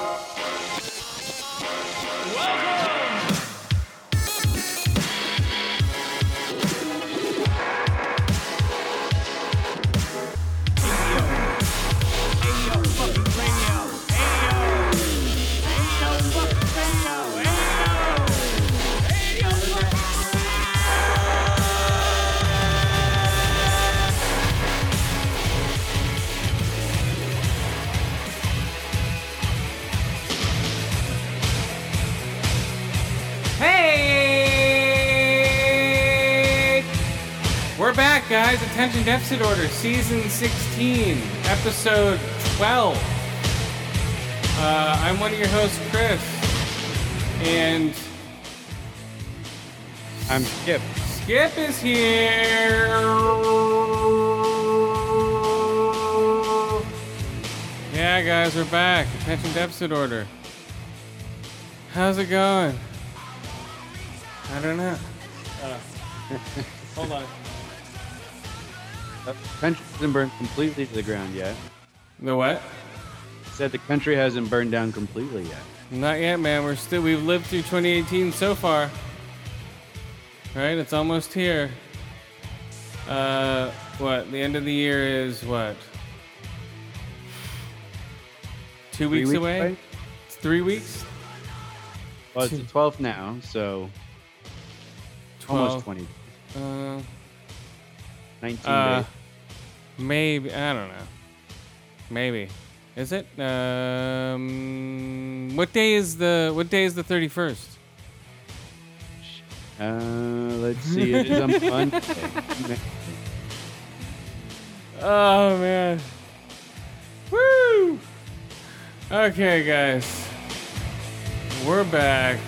Hey! Guys. Deficit Order, Season 16, Episode 12. Uh, I'm one of your hosts, Chris. And I'm Skip. Skip is here. Yeah, guys, we're back. Attention Deficit Order. How's it going? I don't know. Uh, hold on. The country hasn't burned completely to the ground yet. The what? Said the country hasn't burned down completely yet. Not yet, man. We're still we've lived through 2018 so far. Right? It's almost here. Uh, what? The end of the year is what? Two Three weeks, away? It's three weeks. Well, it's the 12th now, so almost 20. Uh, 19 uh, days. Maybe I don't know. Maybe. Is it? Um, what day is the what day is the 31st? Uh, let's see. It is on Monday. Oh man. Woo! Okay, guys. We're back.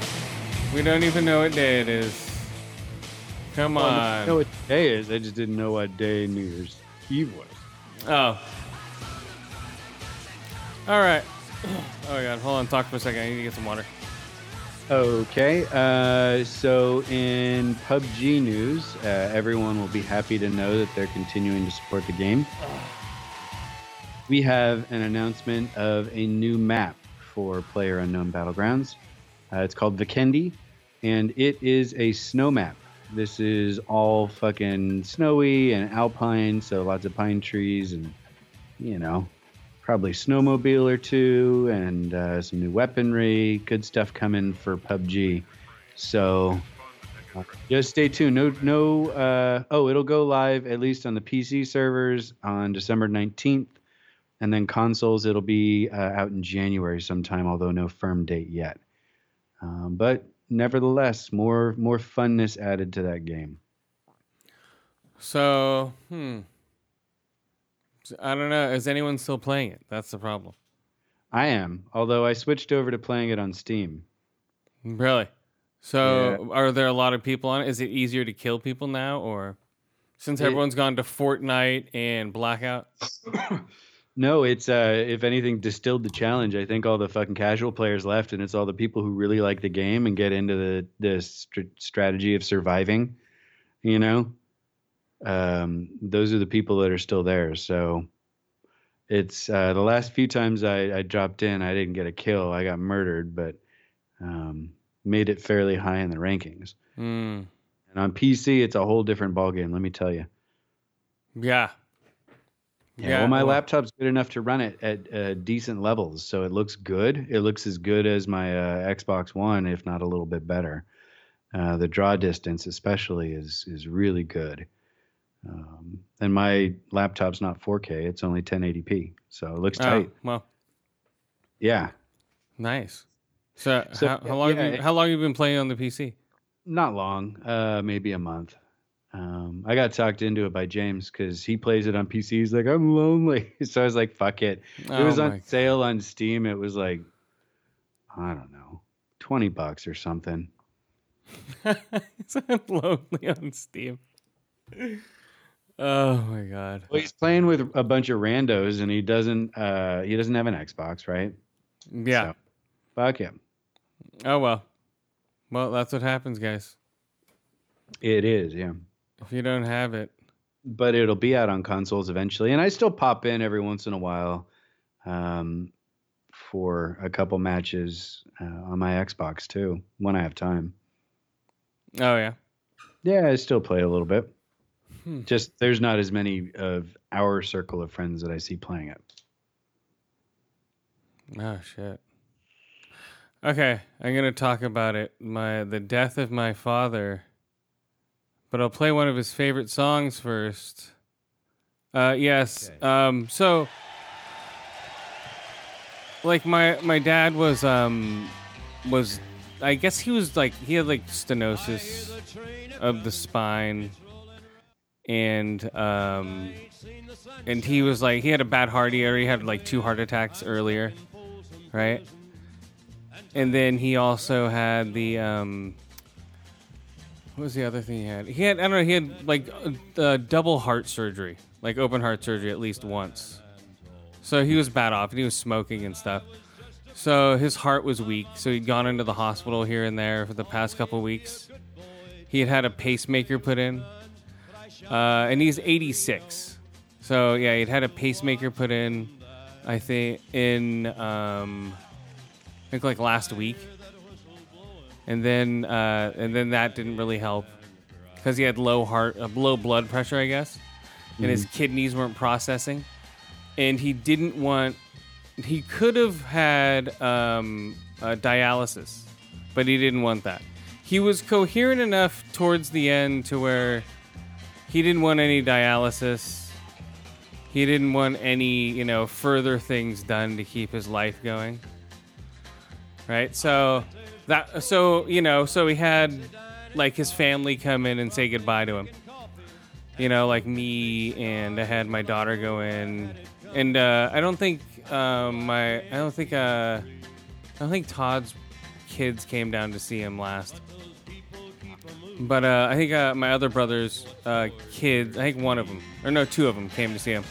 We don't even know what day it is. Come Well, I on. know what day is. I just didn't know what day New Year's Eve was. Oh. All right. Oh my god, hold on. Talk for a second. I need to get some water. Okay, uh, so in PUBG news, uh, everyone will be happy to know that they're continuing to support the game. We have an announcement of a new map for Player Unknown Battlegrounds. Uh, it's called Vikendi, and it is a snow map. This is all fucking snowy and alpine, so lots of pine trees and, you know, probably snowmobile or two and uh, some new weaponry. Good stuff coming for PUBG. So uh, just stay tuned. No, no. Uh, oh, it'll go live at least on the PC servers on December nineteenth, and then consoles it'll be uh, out in January sometime, although no firm date yet. Um, but nevertheless, more more funness added to that game. So, hmm. I don't know. Is anyone still playing it? That's the problem. I am, although I switched over to playing it on Steam. Really? So, are there a lot of people on it? Is it easier to kill people now, or since It- everyone's gone to Fortnite and Blackout? No, it's uh, if anything distilled the challenge. I think all the fucking casual players left, and it's all the people who really like the game and get into the the str- strategy of surviving. You know, um, those are the people that are still there. So it's uh, the last few times I, I dropped in, I didn't get a kill. I got murdered, but um, made it fairly high in the rankings. Hmm. And on PC, it's a whole different ballgame. Let me tell you. Yeah. Yeah, well, my laptop's good enough to run it at uh, decent levels, so it looks good. It looks as good as my uh, Xbox One, if not a little bit better. Uh, the draw distance, especially, is is really good. Um, and my laptop's not 4K; it's only 1080p, so it looks Oh, tight. well, Yeah, nice. So, So, how, how long? yeah, have you, how long have you been playing on the PC? not long, uh, maybe a month. Um, I got talked into it by James because he plays it on PC. He's like, I'm lonely, so I was like, "Fuck it." It Oh was my on sale on Steam. It was like, I don't know, twenty bucks or something. He's lonely on Steam. Oh my god. Well, he's playing with a bunch of randos, and he doesn't. Uh, he doesn't have an Xbox, right? Yeah. So, fuck him. Oh well. Well, that's what happens, guys. It is, yeah. If you don't have it, But it'll be out on consoles eventually, and I still pop in every once in a while, um, for a couple matches uh, on my Xbox too when I have time. Oh yeah. Yeah, I still play a little bit. Hmm. Just there's not as many of our circle of friends that I see playing it. Oh shit. Okay, I'm gonna talk about it. My the death of my father. But I'll play one of his favorite songs first. Uh yes. Okay. Um so like my my dad was um was I guess he was like he had like stenosis of the spine and um and he was like he had a bad heart he already had like two heart attacks earlier right and then he also had the um what was the other thing he had? He had i don't know he had like uh, double heart surgery like open heart surgery at least once. So he was bad off and he was smoking and stuff. So his heart was weak so he'd gone into the hospital here and there for the past couple weeks. He had had a pacemaker put in. Uh, and he's 86 so yeah he'd had a pacemaker put in i think in um, i think like last week and then uh, and then that didn't really help because he had low heart uh, low blood pressure i guess. And his kidneys weren't processing. And he didn't want he could have had um, dialysis but he didn't want that. He was coherent enough towards the end to where he didn't want any dialysis. He didn't want any you know further things done to keep his life going. Right? So that so you know so he had like his family come in and say goodbye to him. You know like me and i had my daughter go in. And uh, i don't think um, my i don't think uh, i don't think todd's kids came down to see him last. But uh, i think uh, my other brother's uh, kids i think one of them or no two of them came to see him.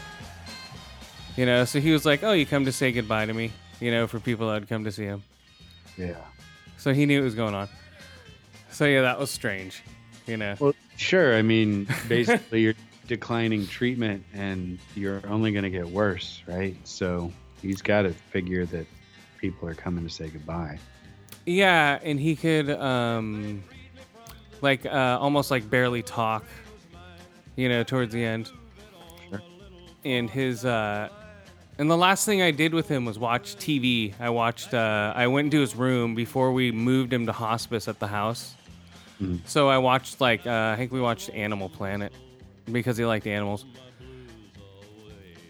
You know so he was like oh you come to say goodbye to me you know for people that would come to see him. Yeah. So he knew what was going on. So yeah, that was strange. You know. Well, sure. I mean, basically, you're declining treatment, and you're only going to get worse, right? So he's got to figure that people are coming to say goodbye. Yeah, and he could um like uh almost like barely talk, you know, towards the end. Sure. And his uh and the last thing I did with him was watch TV. I watched uh I went into his room before we moved him to hospice at the house. Mhm. So I watched like uh I think we watched Animal Planet because he liked animals.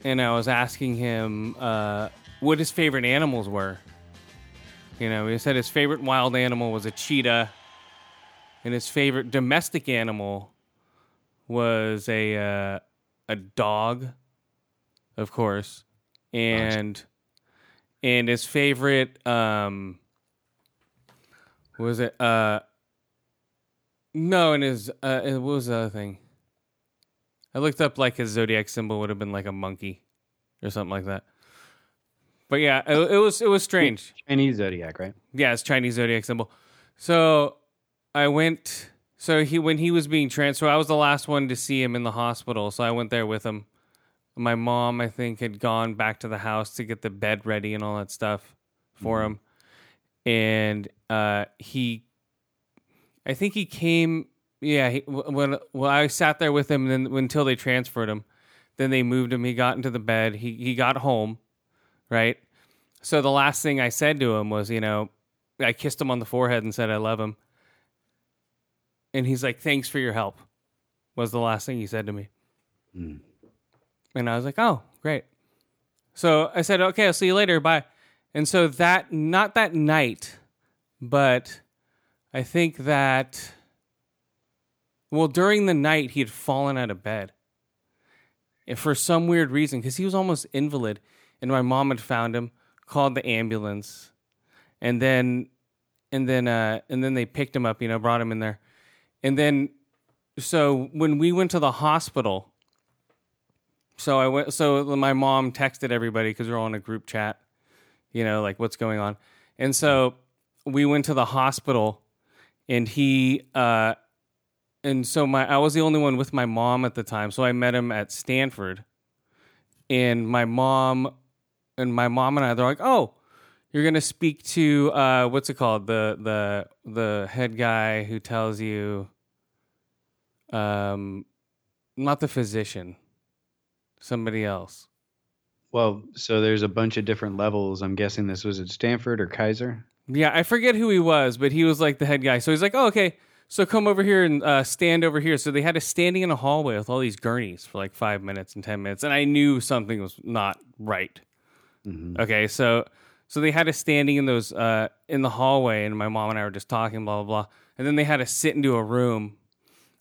And I was asking him uh what his favorite animals were. You know, he said his favorite wild animal was a cheetah, and his favorite domestic animal was a uh, a dog, of course, and and his favorite um was it uh no, and his uh what was the other thing? I looked up like his zodiac symbol would have been like a monkey or something like that. But yeah, it, it was it was strange. Chinese zodiac, right? Yeah, it's Chinese zodiac symbol. So I went. So he when he was being transferred, I was the last one to see him in the hospital. So I went there with him. My mom, I think, had gone back to the house to get the bed ready and all that stuff for him. And uh, he, I think he came. Yeah, he, when well, I sat there with him, then until they transferred him, then they moved him. He got into the bed. He he got home, right? So the last thing I said to him was, you know, I kissed him on the forehead and said I love him. And he's like, "Thanks for your help." Was the last thing he said to me. Mm. And I was like, "Oh, great." So I said, "Okay, I'll see you later. Bye." And so that not that night, but I think that well, during the night he had fallen out of bed. And for some weird reason because he was almost invalid and my mom had found him, called the ambulance. And then and then uh and then they picked him up, you know, brought him in there. And then so when we went to the hospital, so I went. So my mom texted everybody because we are all in a group chat, you know, like what's going on. And so we went to the hospital, and he, uh, and so my I was the only one with my mom at the time. So I met him at Stanford, and my mom, and my mom and I, they're like, oh, you're gonna speak to uh, what's it called? The the the head guy who tells you, um, not the physician, somebody else. Well, so there's a bunch of different levels. I'm guessing this was at Stanford or Kaiser. Yeah, I forget who he was, but he was like the head guy. So he's like, "Oh, okay, so come over here and uh, stand over here." So they had us standing in a hallway with all these gurneys for like five minutes and ten minutes, and I knew something was not right. Okay, so so they had us standing in those uh, in the hallway, and my mom and I were just talking, blah blah blah, and then they had us sit into a room,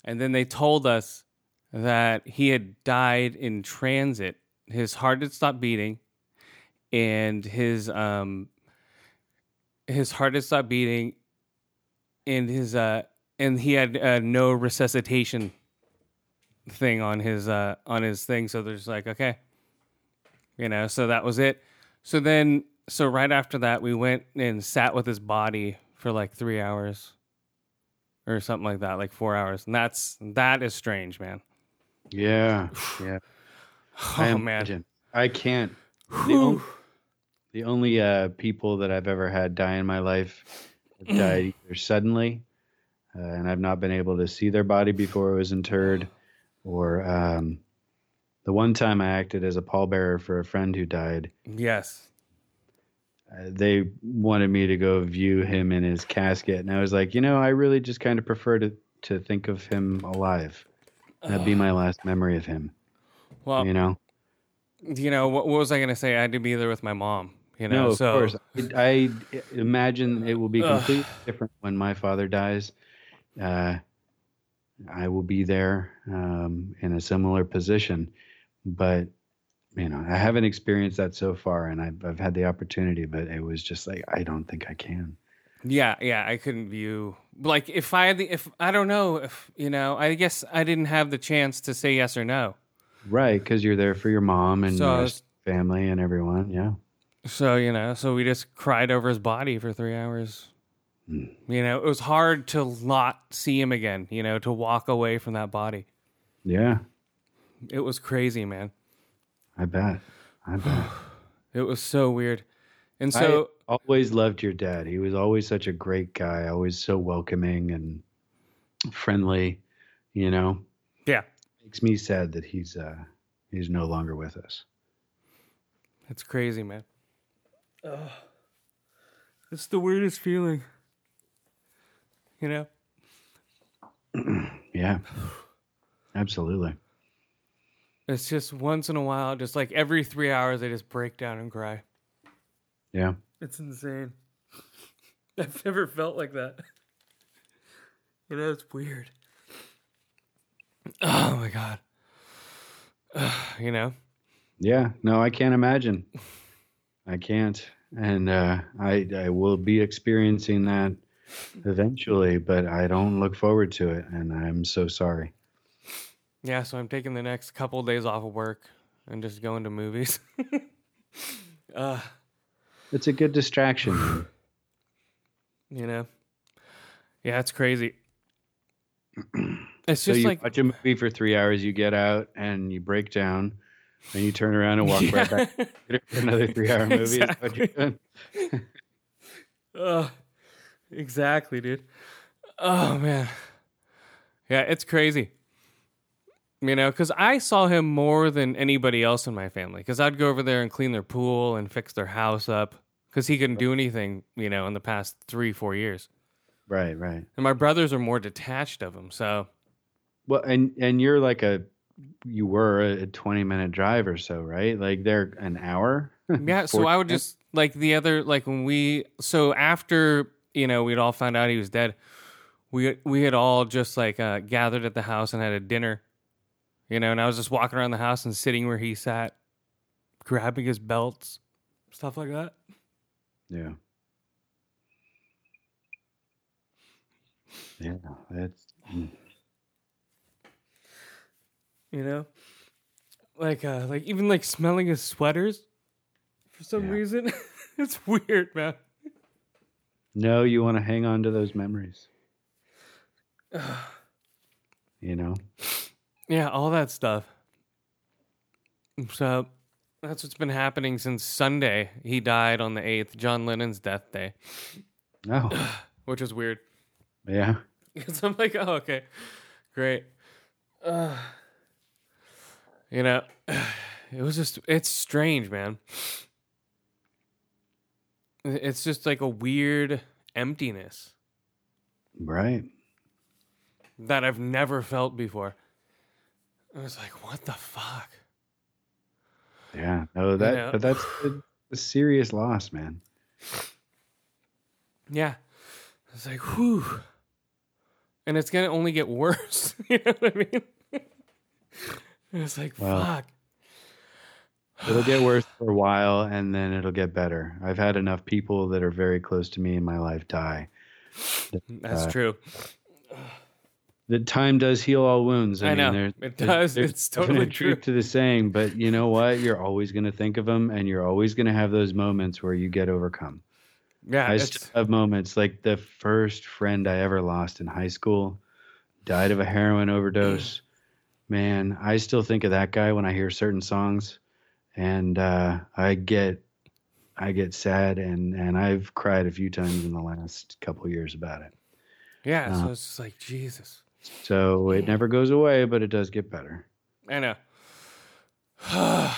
and then they told us that he had died in transit. His heart had stopped beating, and his um his heart had stopped beating, and his uh and he had uh, no resuscitation thing on his uh on his thing. So there's like okay, you know, so that was it. So then, so right after that, we went and sat with his body for like three hours, or something like that, like four hours, and that's that is strange, man. Yeah, yeah. Oh I man, imagine. I can't. The, on- the only uh, people that I've ever had die in my life have died either suddenly, uh, and I've not been able to see their body before it was interred, or um, the one time I acted as a pallbearer for a friend who died. yes, Uh, they wanted me to go view him in his casket, and I was like, you know, I really just kind of prefer to to think of him alive. That'd be my last memory of him. well, You know. you know what, what was I gonna say? I had to be there with my mom. You know, No, of so course. I, I imagine it will be completely different when my father dies. Uh, I will be there um, in a similar position, but you know, I haven't experienced that so far, and I've, I've had the opportunity, but it was just like I don't think I can. Yeah, yeah, I couldn't view like if I had the if I don't know if you know I guess I didn't have the chance to say yes or no. Right, because you're there for your mom and So your was- family and everyone. Yeah. So you know, so we just cried over his body for three hours. Hmm. You know, it was hard to not see him again. You know, to walk away from that body. Yeah, It was crazy, man. I bet. I bet. It was so weird. And so I always loved your dad. He was always such a great guy, always so welcoming and friendly, you know. yeah, Makes me sad that he's uh he's no longer with us. it's crazy, man. Ugh. It's the weirdest feeling. You know. Yeah. Absolutely. It's just once in a while, just like every three hours, I just break down and cry. Yeah. It's insane. I've never felt like that. You know, it's weird. Oh my god. you know? Yeah. No, I can't imagine. I can't. And uh I I will be experiencing that eventually, but I don't look forward to it and I'm so sorry. Yeah, so I'm taking the next couple days off of work and just going to movies. uh, It's a good distraction. you know? Yeah, it's crazy. It's So just you like watch a movie for three hours, you get out and you break down, and you turn around and walk right back for another three-hour movie. is what you're Exactly. Ugh. exactly, dude. Oh man, yeah, it's crazy. You know, because I saw him more than anybody else in my family. Because I'd go over there and clean their pool and fix their house up. Because he couldn't do anything, you know, in the past three, four years. Right, right. And my brothers are more detached of him. So Well, and and you're like a, you were a twenty-minute drive or so, right? Like they're an hour. yeah, so I would just like the other like when we so after you know we'd all found out he was dead, we we had all just like uh, gathered at the house and had a dinner, you know, and I was just walking around the house and sitting where he sat, grabbing his belts, stuff like that. Yeah. Yeah, that's mm. You know, like uh like even like smelling his sweaters for some Yeah. reason. it's weird, man. no. You want to hang on to those memories, you know. Yeah, all that stuff. So, That's what's been happening since Sunday. He died on the 8th, John Lennon's death day, Oh, which is weird. yeah. Because I'm like, oh, okay, great. Uh, you know, it was just, it's strange, man. It's just like a weird emptiness Right. that I've never felt before. I was like, what the fuck? Yeah. No, that know. but that's a, a serious loss, man. Yeah. It's like, whew. And it's going to only get worse. you know what I mean? It's like, Wow. fuck. It'll get worse for a while and then it'll get better. I've had enough people that are very close to me in my life die. That's Uh, true. The time does heal all wounds. I mean, know. It does. It's totally true. to the saying, but you know what? You're always going to think of them, and you're always going to have those moments where you get overcome. Yeah. I still have moments like the first friend I ever lost in high school died of a heroin overdose. Man, I still think of that guy when I hear certain songs, and uh, I get I get sad, and and I've cried a few times in the last couple years about it. yeah. uh, so it's just like, Jesus. So it never goes away, but it does get better. I know. I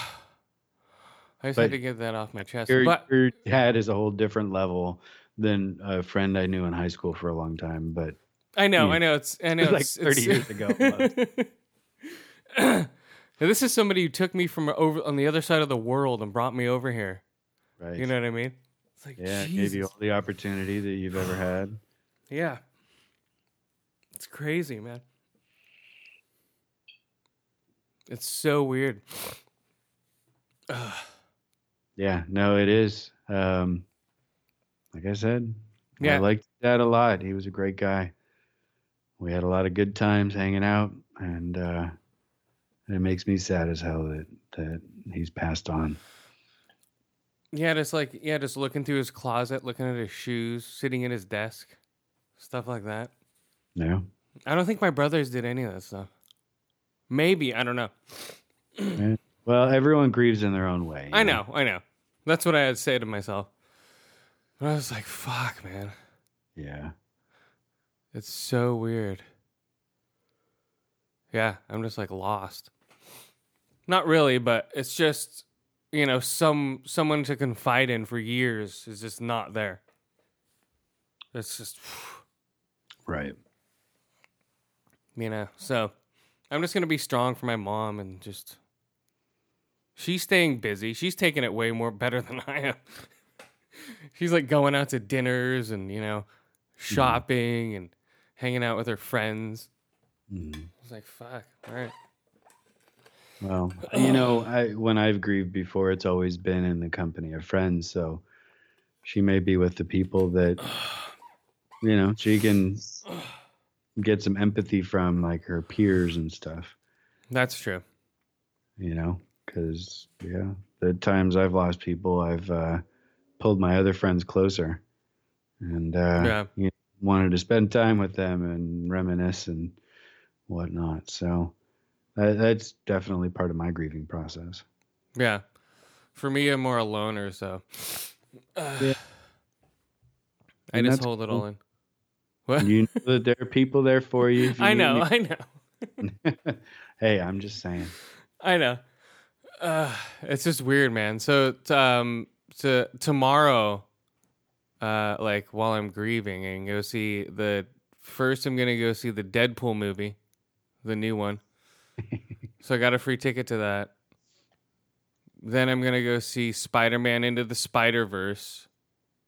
just But had to get that off my chest. Your, but your dad is a whole different level than a friend I knew in high school for a long time. But I know, Yeah. I know. It's I know. Like it's, 30 it's- years ago, now, this is somebody who took me from over on the other side of the world and brought me over here. right, You know what I mean? It's like, yeah, Jesus. gave you all the opportunity that you've ever had. Yeah. It's crazy, man. It's so weird. Yeah, no, it is. Um, like I said, yeah. I liked Dad a lot. He was a great guy. We had a lot of good times hanging out, and uh, it makes me sad as hell that that he's passed on. Yeah, just like yeah, just looking through his closet, looking at his shoes, sitting in his desk, stuff like that. No, I don't think my brothers did any of that stuff. Maybe I don't know. well, everyone grieves in their own way. I know, I know. That's what I had to say to myself. But I was like, "Fuck, man, Yeah, it's so weird." Yeah, I'm just like lost. Not really, but it's just you know some someone to confide in for years is just not there. It's just right. You know? So i'm just gonna be strong for my mom and just she's staying busy. She's taking it way more better than i am. She's like going out to dinners and you know shopping and hanging out with her friends. Mhm. i was like fuck all right. Well, you know, I when I've grieved before, it's always been in the company of friends. So she may be with the people that you know she can get some empathy from, like her peers and stuff. that's true You know, because yeah, the times I've lost people, I've uh, pulled my other friends closer, and uh, Yeah. you know, wanted to spend time with them and reminisce and whatnot. So. That, that's definitely part of my grieving process. yeah for me i'm more a loner so uh, Yeah. i And just hold it cool. all in what You know that there are people there for you. you i know i know hey, I'm just saying. I know. Uh, it's just weird, man. So, um, to tomorrow, uh, like while I'm grieving, and go see the first. I'm gonna go see the Deadpool movie, the new one. so I got a free ticket to that. Then I'm gonna go see Spider Man into the Spider Verse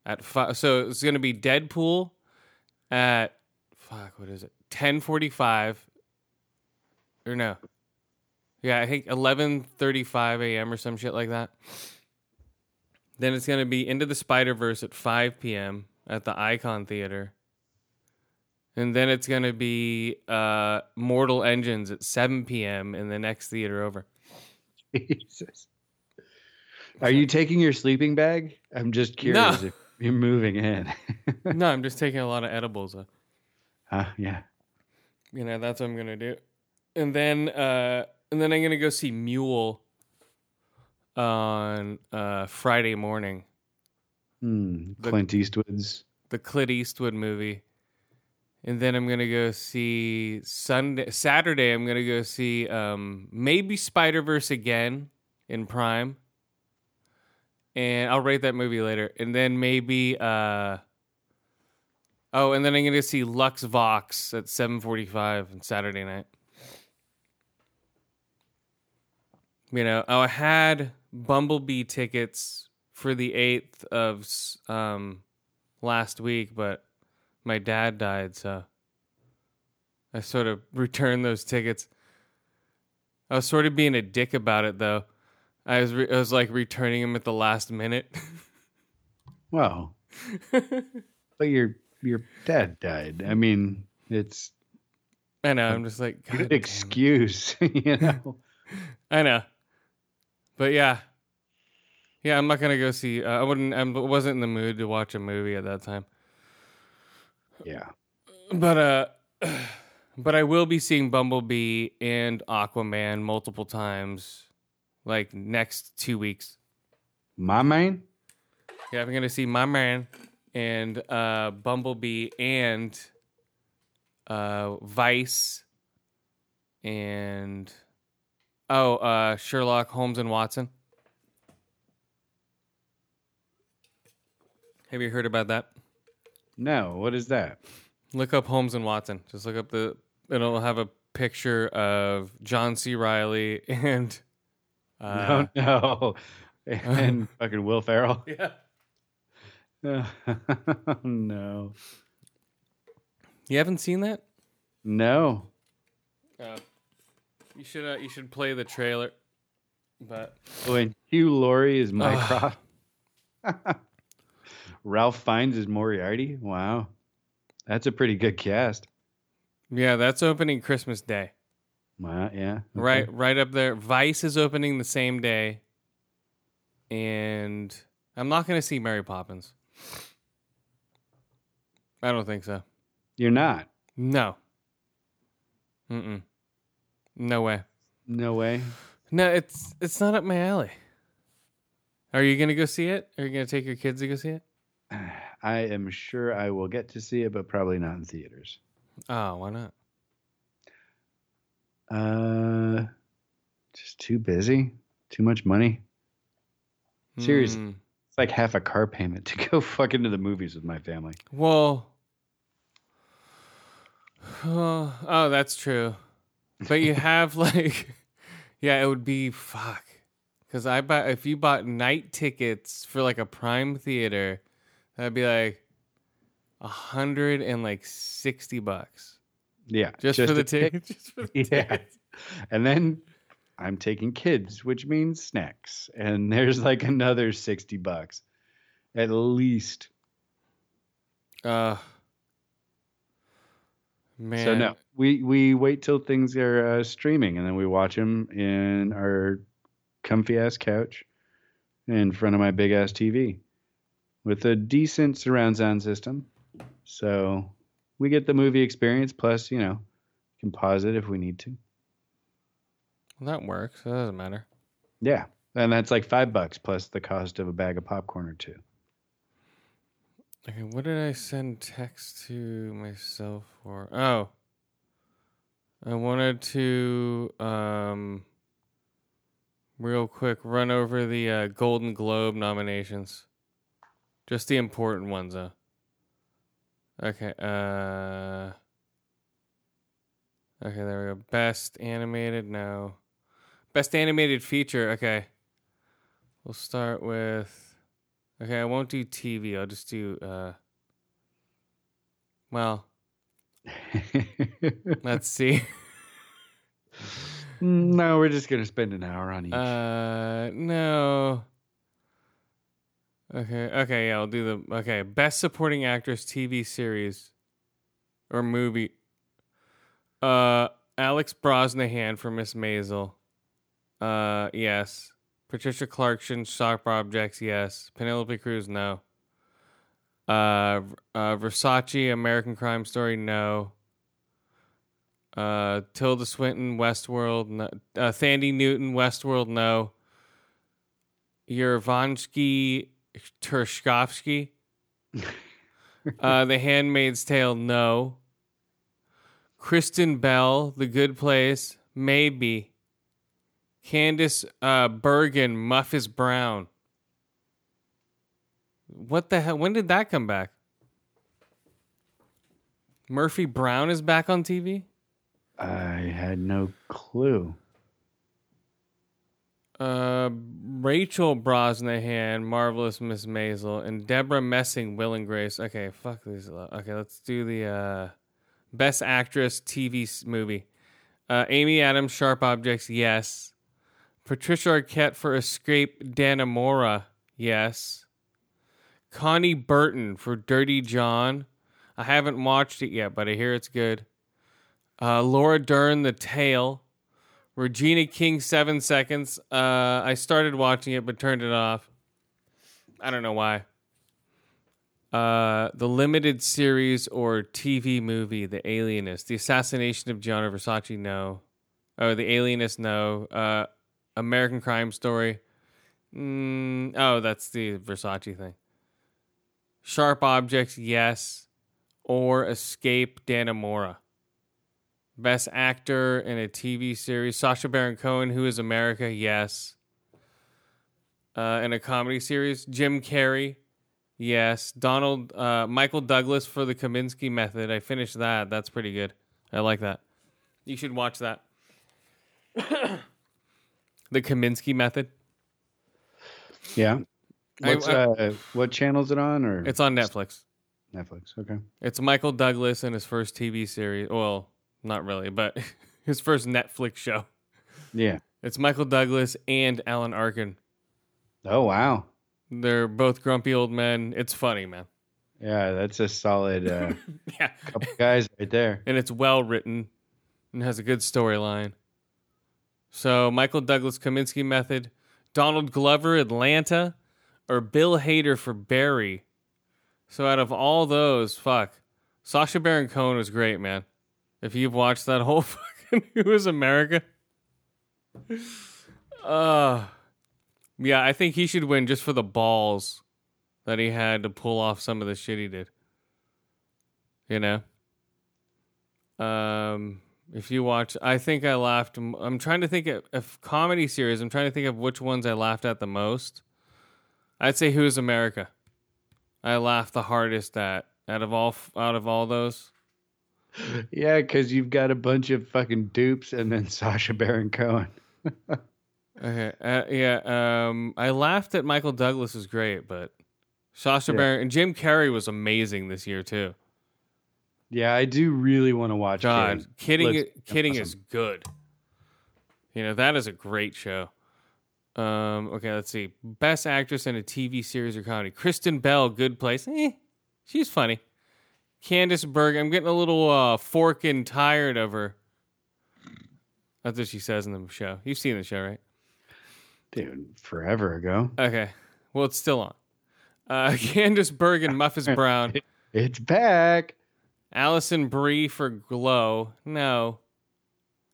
at five. So it's gonna be Deadpool at fuck. What is it? Ten forty five. Or no. Yeah, I think eleven thirty five a.m. or some shit like that. Then it's gonna be Into the Spider Verse at five p.m. at the Icon Theater, and then it's gonna be uh, Mortal Engines at seven p.m. in the next theater over. Jesus. Are you taking your sleeping bag? I'm just curious if you're moving in. no, I'm just taking a lot of edibles. Uh, uh, yeah. you know, that's what I'm gonna do, and then uh, and then I'm gonna go see Mule. on uh, Friday morning. The- Clint Eastwood's. the Clint Eastwood movie. And then I'm gonna go see Sunday Saturday I'm gonna go see um maybe Spider Verse again in Prime. And I'll rate that movie later. And then maybe uh Oh, and then I'm gonna see Lux Vox at seven forty five on Saturday night. You know, oh, I had Bumblebee tickets for the eighth of um last week, but my dad died, so I sort of returned those tickets. I was sort of being a dick about it, though. I was re- I was like returning them at the last minute. Wow. but your your dad died. I mean, it's I know. I'm just like God good excuse, you know. I know, but yeah, yeah. I'm not gonna go see. Uh, I wouldn't. I wasn't in the mood to watch a movie at that time. Yeah. But uh, but I will be seeing Bumblebee and Aquaman multiple times, like next two weeks. My man. Yeah, I'm gonna see my man and uh, Bumblebee and uh, Vice and oh uh, Sherlock Holmes and Watson. Have you heard about that? No, what is that? Look up Holmes and Watson. Just look up the. It'll have a picture of John C. Reilly and. Uh, no, no. And fucking Will Ferrell. Yeah. no. You haven't seen that? No. Oh. You should. Uh, you should play the trailer. But When Hugh Laurie is Mycroft. Ralph Fiennes is Moriarty. Wow. That's a pretty good cast. yeah, that's opening Christmas Day. Wow, yeah. okay. Right, right up there. Vice is opening the same day, and I'm not going to see Mary Poppins. I don't think so. You're not. No. Mm-mm. No way. No way. No, it's it's not up my alley. Are you gonna go see it? Are you gonna take your kids to go see it? I am sure I will get to see it, but probably not in theaters. Oh, why not? Uh, just too busy. Too much money. Seriously. Hmm. It's like half a car payment to go fuck into the movies with my family. Well, oh, oh, that's true. But you have like, yeah, it would be fuck. Because I buy if you bought night tickets for like a prime theater, that'd be like a hundred and like sixty bucks Yeah, just, for the tick- ticket. Just Yeah. tickets. And then I'm taking kids, which means snacks, and there's like another sixty bucks, at least. Uh, man. So no, we we wait till things are uh, streaming, and then we watch them in our comfy ass couch in front of my big ass TV with a decent surround sound system. So we get the movie experience. Plus, you know, can pause it if we need to. Well, that works. That doesn't matter. Yeah, and that's like five bucks plus the cost of a bag of popcorn or two. Okay, what did I send text to myself for? Oh. I wanted to um real quick run over the uh, Golden Globe nominations. Just the important ones though. Okay, uh Okay, there we go. Best animated, no. Best animated feature, okay. We'll start with Okay, I won't do TV. I'll just do uh well, let's see. no, we're just gonna spend an hour on each. Uh no. Okay, okay, yeah, I'll do the okay, best supporting actress TV series or movie. Uh Alex Brosnahan for Miss Maisel. Uh yes. Patricia Clarkson, Sharp Objects, yes. Penelope Cruz, no. Uh, uh, Versace, American Crime Story, no. Uh, Tilda Swinton, Westworld, no. Uh, Thandie Newton, Westworld, no. Yervansky Tershkovsky. uh, the Handmaid's Tale, no. Kristen Bell, The Good Place, maybe. Candice uh, Bergen, Muff is Brown. What the hell? When did that come back? Murphy Brown is back on TV? I had no clue. Uh, Rachel Brosnahan, Marvelous Miss Maisel, and Debra Messing, Will and Grace. Okay, fuck these. Okay, let's do the uh, Best Actress TV movie. Uh, Amy Adams, Sharp Objects, yes. Patricia Arquette for Escape Dannemora, yes. Connie Britton for Dirty John. I haven't watched it yet, but I hear it's good. Uh, Laura Dern, The Tale. Regina King, Seven Seconds. Uh, I started watching it, but turned it off. I don't know why. Uh, the limited series or TV movie, The Alienist. The Assassination of Gianni Versace, no. Oh, The Alienist, no. Uh, American Crime Story. Mm, oh, that's the Versace thing. Sharp Objects, yes. Or Escape Dannemora. Best Actor in a TV series. Sacha Baron Cohen, Who is America? Yes. Uh, in a comedy series. Jim Carrey. Yes. Donald, uh, Michael Douglas for the Kominsky Method. I finished that. That's pretty good. I like that. You should watch that. the Kominsky Method. Yeah. What's, I- I- uh, what channel is it on? Or It's on Netflix. Netflix. Okay. It's Michael Douglas in his first TV series. Well, not really, but his first Netflix show. Yeah. It's Michael Douglas and Alan Arkin. Oh wow. They're both grumpy old men. It's funny, man. Yeah, that's a solid uh, Yeah. couple guys right there. And it's well written and has a good storyline. So, Michael Douglas Kominsky Method, Donald Glover Atlanta, or Bill Hader for Barry. So, out of all those, fuck. Sacha Baron Cohen was great, man. If you've watched that whole fucking Who is America? Uh, yeah, I think he should win just for the balls that he had to pull off some of the shit he did. You know? Um, if you watch, I think I laughed. I'm trying to think of, of comedy series. I'm trying to think of which ones I laughed at the most. I'd say Who's America. I laughed the hardest at out of all out of all those. Yeah, because you've got a bunch of fucking dupes and then Sacha Baron Cohen. Okay, uh, yeah. Um, I laughed at Michael Douglas is great, but Sacha Yeah. Baron and Jim Carrey was amazing this year too. Yeah, I do really want to watch. God, Kids. kidding, kidding awesome. is good. You know that is a great show. Um, okay, let's see. Best actress in a TV series or comedy: Kristen Bell, Good Place. Eh, she's funny. Candice Berg. I'm getting a little uh, forking tired of her. That's what she says in the show. You've seen the show, right? dude, forever ago. Okay. Well, it's still on. Uh, Candice Bergen, Muffis Brown, It's back. Alison Brie for Glow. No,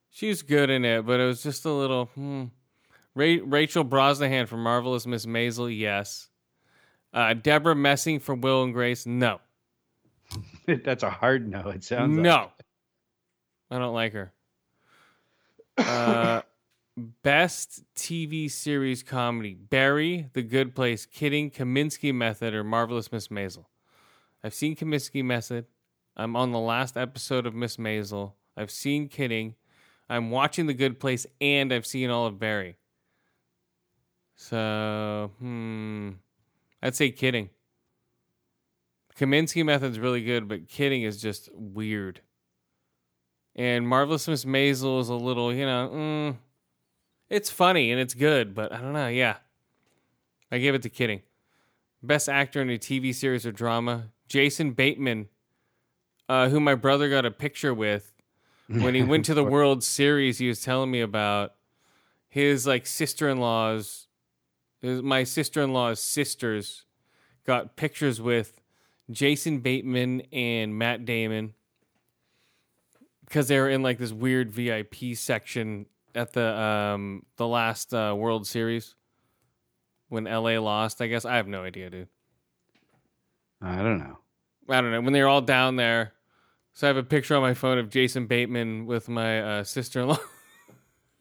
she's good in it, but it was just a little. Hmm. Ra- Rachel Brosnahan for Marvelous Miss Maisel. Yes. Uh, Debra Messing for Will and Grace. No. That's a hard no. It sounds like. no. I don't like her. Uh, best TV series comedy: Barry, The Good Place, Kidding, Kominsky Method, or Marvelous Miss Maisel. I've seen Kominsky Method. I'm on the last episode of Miss Maisel. I've seen Kidding. I'm watching The Good Place, and I've seen all of Barry. So, hmm, I'd say Kidding. Kominsky Method's really good, but Kidding is just weird. And Marvelous Miss Maisel is a little, you know, mm, it's funny and it's good, but I don't know. Yeah, I gave it to Kidding. Best actor in a TV series or drama: Jason Bateman, uh, who my brother got a picture with when he went to the World Series. He was telling me about his like sister-in-laws. his- My sister-in-law's sisters got pictures with Jason Bateman and Matt Damon because they were in like this weird VIP section at the um the last uh, World Series. when LA lost. I guess I have no idea, dude. I don't know. I don't know when they were all down there. So I have a picture on my phone of Jason Bateman with my uh, sister-in-law.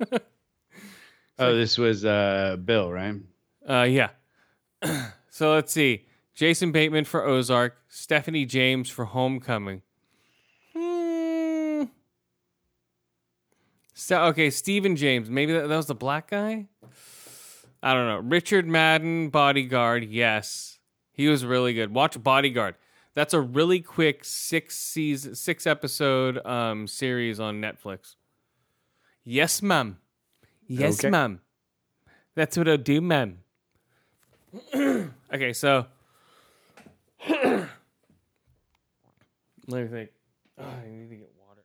Oh, this was uh, Bill, right? Uh, yeah. so let's see. Jason Bateman for Ozark, Stephanie James for Homecoming. Hmm. So, okay, Stephen James. Maybe that, that was the black guy? I don't know. Richard Madden, Bodyguard. Yes. He was really good. Watch Bodyguard. That's a really quick six season, six episode um, series on Netflix. Yes, ma'am. Yes, Okay. ma'am. That's what I'll do, ma'am. okay, so let me think. Oh, I need to get water.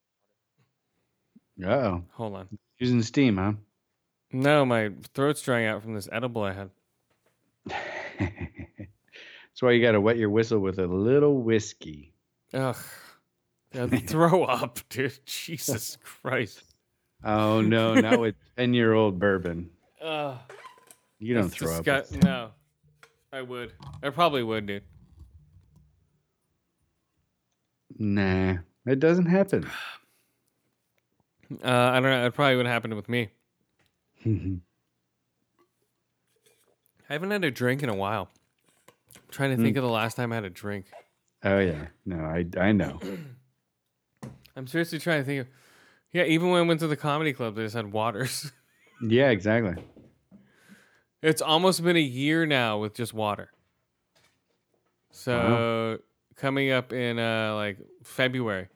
Oh. Hold on. Using steam, huh? No, my throat's drying out from this edible I had. That's why you got to wet your whistle with a little whiskey. Ugh. Throw up, dude. Jesus Christ. Oh no, not with ten-year-old bourbon. Ugh. You don't throw up. disgust- No, I would. I probably would, dude. Nah, it doesn't happen. Uh, I don't know. It probably would happen with me. I haven't had a drink in a while. I'm trying to think of the last time I had a drink. oh yeah, no, I I know. I'm seriously trying to think of. Yeah, even when I went to the comedy club, they just had waters. Yeah, exactly. it's almost been a year now with just water. So coming up in uh like February.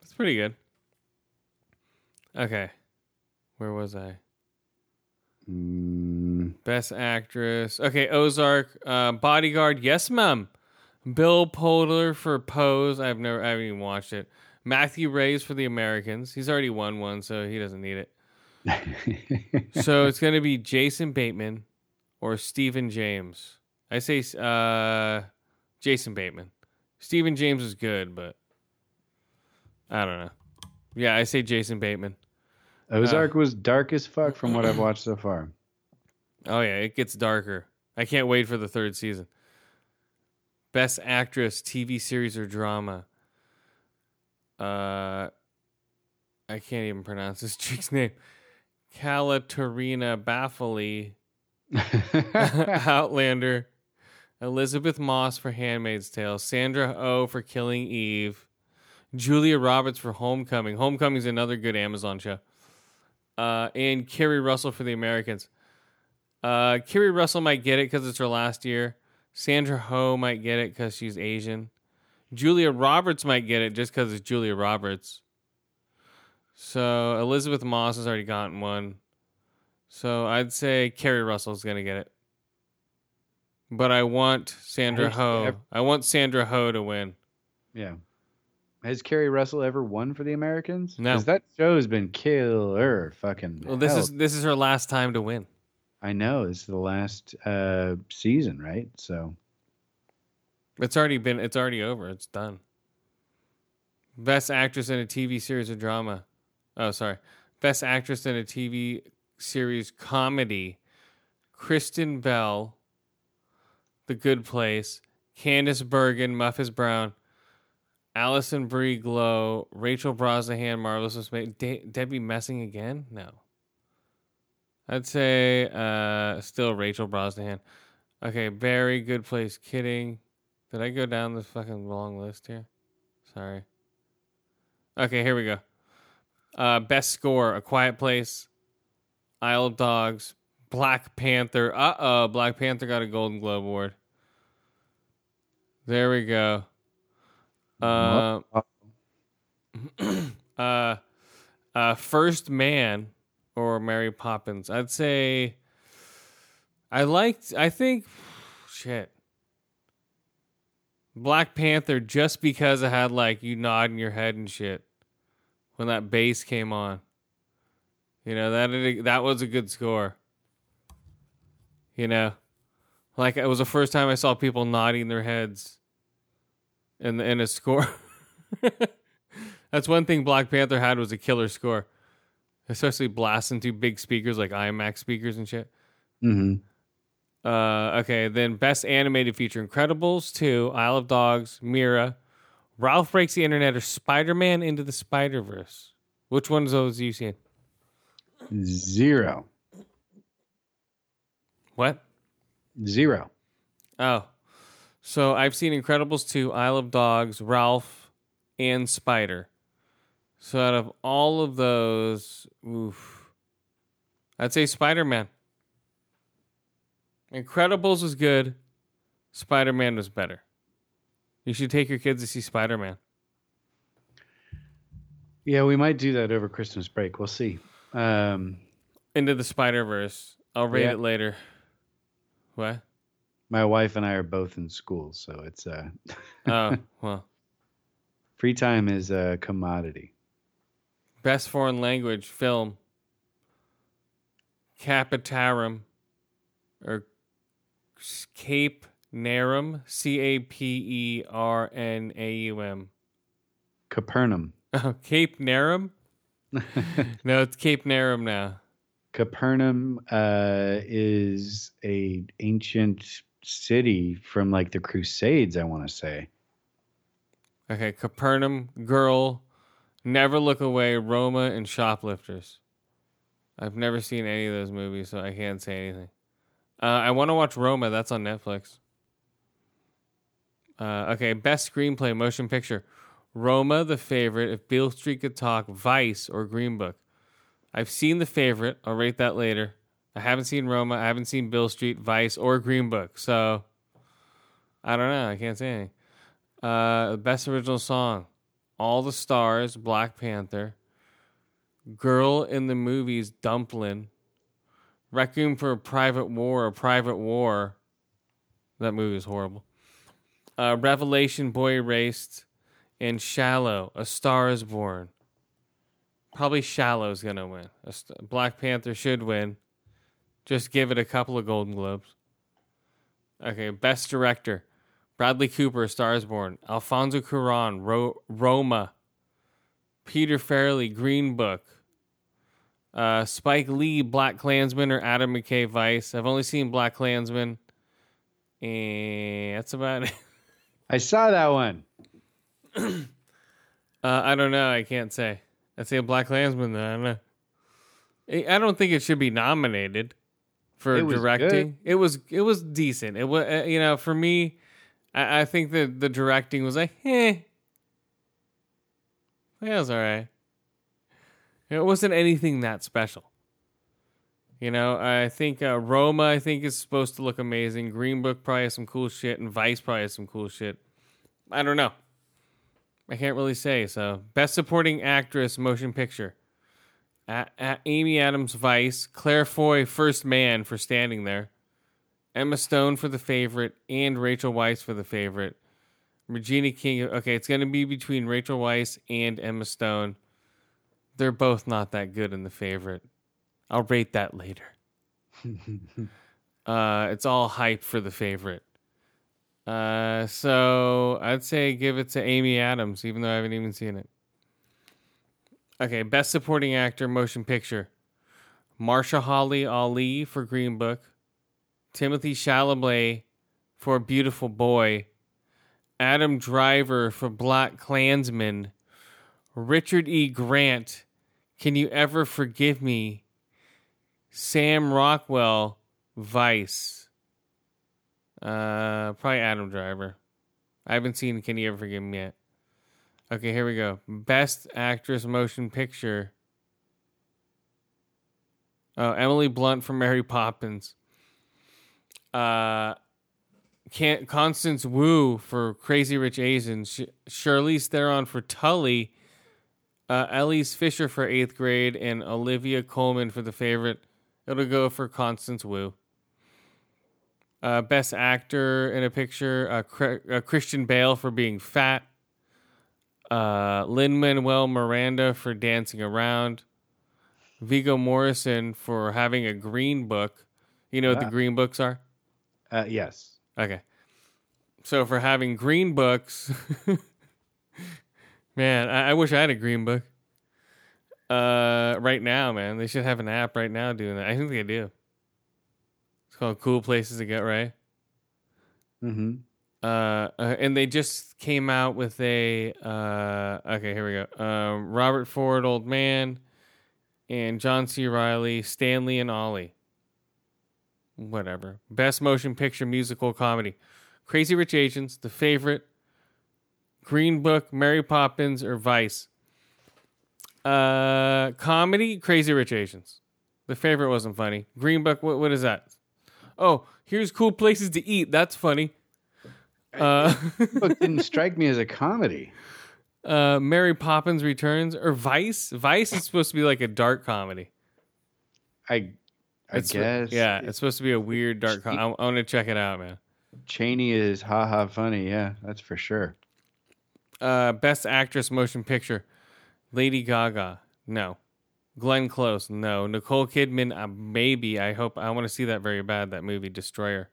That's pretty good. Okay. Where was I? Mm, Best actress. Okay, Ozark. Uh, Bodyguard. Yes, ma'am. Billy Porter for Pose. I've never. I haven't even watched it. Matthew Reyes for The Americans. He's already won one, so he doesn't need it. so it's gonna be Jason Bateman or Stephen James. I say uh, Jason Bateman. Stephen James is good, but I don't know. Yeah, I say Jason Bateman. Ozark was dark as fuck from what I've watched so far. Oh yeah, it gets darker. I can't wait for the third season. Best actress, TV series or drama. Uh, I can't even pronounce this chick's name. Calatorina Baffoli, Outlander. Elisabeth Moss for Handmaid's Tale. Sandra Oh for Killing Eve. Julia Roberts for Homecoming. Homecoming's another good Amazon show. Uh, and Keri Russell for The Americans. Uh, Keri Russell might get it because it's her last year. Sandra Ho might get it because she's Asian. Julia Roberts might get it just because it's Julia Roberts. So Elisabeth Moss has already gotten one. So I'd say Keri Russell's gonna get it. But I want Sandra Ho. ever- I want Sandra Ho to win. yeah. Has Keri Russell ever won for the Americans? No. 'Cause that show has been killer fucking. Well, this hell. is this is her last time to win. I know this is the last uh, season, right? So It's already been. It's already over. It's done. Best actress in a TV series or drama. Oh, sorry. Best actress in a TV series comedy. Kristen Bell. The Good Place. Candice Bergen. Murphy Brown. Alison Brie Glow. Rachel Brosnahan. Marvelous May. De- Debbie Messing again? No. I'd say uh, still Rachel Brosnahan. Okay, Barry, Good Place, Kidding. Did I go down this fucking long list here? Sorry. Okay, here we go. Uh, best score: A Quiet Place, Isle of Dogs, Black Panther. Uh oh, Black Panther got a Golden Globe award. There we go. Uh, uh, uh, First Man or Mary Poppins. I'd say. I liked. I think. Shit. Black Panther just because it had like you nodding your head and shit when that bass came on. You know that that was a good score. You know, like it was the first time I saw people nodding their heads in in a score. That's one thing Black Panther had was a killer score, especially blasting through big speakers like IMAX speakers and shit. hmm Uh, okay, then best animated feature: Incredibles 2, Isle of Dogs, Mirai, Ralph Breaks the Internet, or Spider Man Into the Spider Verse. Which ones of those have you seen? Zero. What? Zero. Oh, so I've seen Incredibles 2, Isle of Dogs, Ralph, and Spider. So out of all of those, oof, I'd say Spider Man. Incredibles was good. Spider Man was better. You should take your kids to see Spider Man. Yeah, we might do that over Christmas break. We'll see. Um, Into the Spider Verse. I'll rate Yeah. it later. What? my wife and I are both in school, so it's uh, Oh, well. free time is a commodity. Best foreign language film. Capitarum or Cape Narum, C A P E R N A U M. Capernaum. Oh, Cape Narum? no, it's Cape Narum now. Capernaum uh, is a ancient city from like the Crusades. I want to say. Okay, Capernaum, Girl, Never Look Away, Roma, and Shoplifters. I've never seen any of those movies, so I can't say anything. Uh, I want to watch Roma. That's on Netflix. Uh, okay, best screenplay motion picture: Roma, The Favorite, If Beale Street Could Talk, Vice, or Green Book. I've seen The Favorite. I'll rate that later. I haven't seen Roma. I haven't seen Bill Street, Vice, or Green Book. So I don't know. I can't say anything. Uh, best original song: All the Stars, Black Panther. Girl in the movies, Dumplin'. Requiem for a Private War, a Private War. That movie is horrible. Uh, Revelation, Boy Erased, and Shallow, A Star is Born. Probably Shallow's gonna win. Black Panther should win. Just give it a couple of Golden Globes. Okay, Best Director: Bradley Cooper, *Stars Born. Alfonso Cuarón, Ro- Roma. Peter Farrelly, Green Book. Uh, Spike Lee, Black Klansman, or Adam McKay, Vice. I've only seen Black Klansman, and that's about it. I saw that one. Uh, I don't know. I can't say. I'd say a Black Klansman. Though. I don't. I I think it should be nominated for directing. It was it was decent. It was uh, you know for me, I, I think that the directing was like, eh, yeah, it was all right. It wasn't anything that special. You know, I think uh, Roma, I think is supposed to look amazing. Green Book probably has some cool shit, and Vice probably has some cool shit. I don't know. I can't really say. So, best supporting actress, motion picture. A- A- Amy Adams, Vice. Claire Foy, First Man for standing there. Emma Stone for the favorite, and Rachel Weisz for the favorite. Regina King. Okay, it's going to be between Rachel Weisz and Emma Stone. They're both not that good in the favorite. I'll rate that later. uh, it's all hype for the favorite. Uh, so I'd say give it to Amy Adams, even though I haven't even seen it. Okay, best supporting actor, motion picture. Mahershala Ali for Green Book. Timothée Chalamet for Beautiful Boy. Adam Driver for Black Klansman. Richard E. Grant, Can You Ever Forgive Me? Sam Rockwell, Vice. Uh, probably Adam Driver. I haven't seen Can You Ever Forgive Me yet. Okay, here we go. Best Actress Motion Picture. Oh, Emily Blunt for Mary Poppins. Uh, Can- Constance Wu for Crazy Rich Asians. Sh- Charlize Theron for Tully. Uh, Elsie Fisher for eighth grade and Olivia Colman for the favorite. It'll go for Constance Wu. Uh, best actor in a picture: uh, Cr- uh, Christian Bale for being fat. Uh, Lin Manuel Miranda for dancing around. Viggo Mortensen for having a green book. You know what the green books are? Uh, yes. Okay. So for having green books, man, I, I wish I had a green book. Uh, right now, man, they should have an app right now doing that. I think they do. Called Cool Places to Get Ray. Mm-hmm. Uh, uh, and they just came out with a uh, okay here we go. Uh, robert ford old man and john c. Reilly stanley and ollie. Whatever. Best motion picture musical comedy. Crazy rich asians the favorite green book mary poppins or vice. Uh comedy crazy rich asians. The favorite wasn't funny. Green book what, what is that oh here's cool places to eat that's funny uh, Book didn't strike me as a comedy. uh, Mary Poppins Returns or Vice. Vice is supposed to be like a dark comedy. I, I It's- guess. Yeah, it's supposed to be a weird dark. Com- I, I want to check it out, man. Cheney is haha funny. Yeah, that's for sure. Uh, Best Actress Motion Picture: Lady Gaga. No. Glenn Close. No. Nicole Kidman. Uh, maybe. I hope. I want to see that very bad. That movie, Destroyer.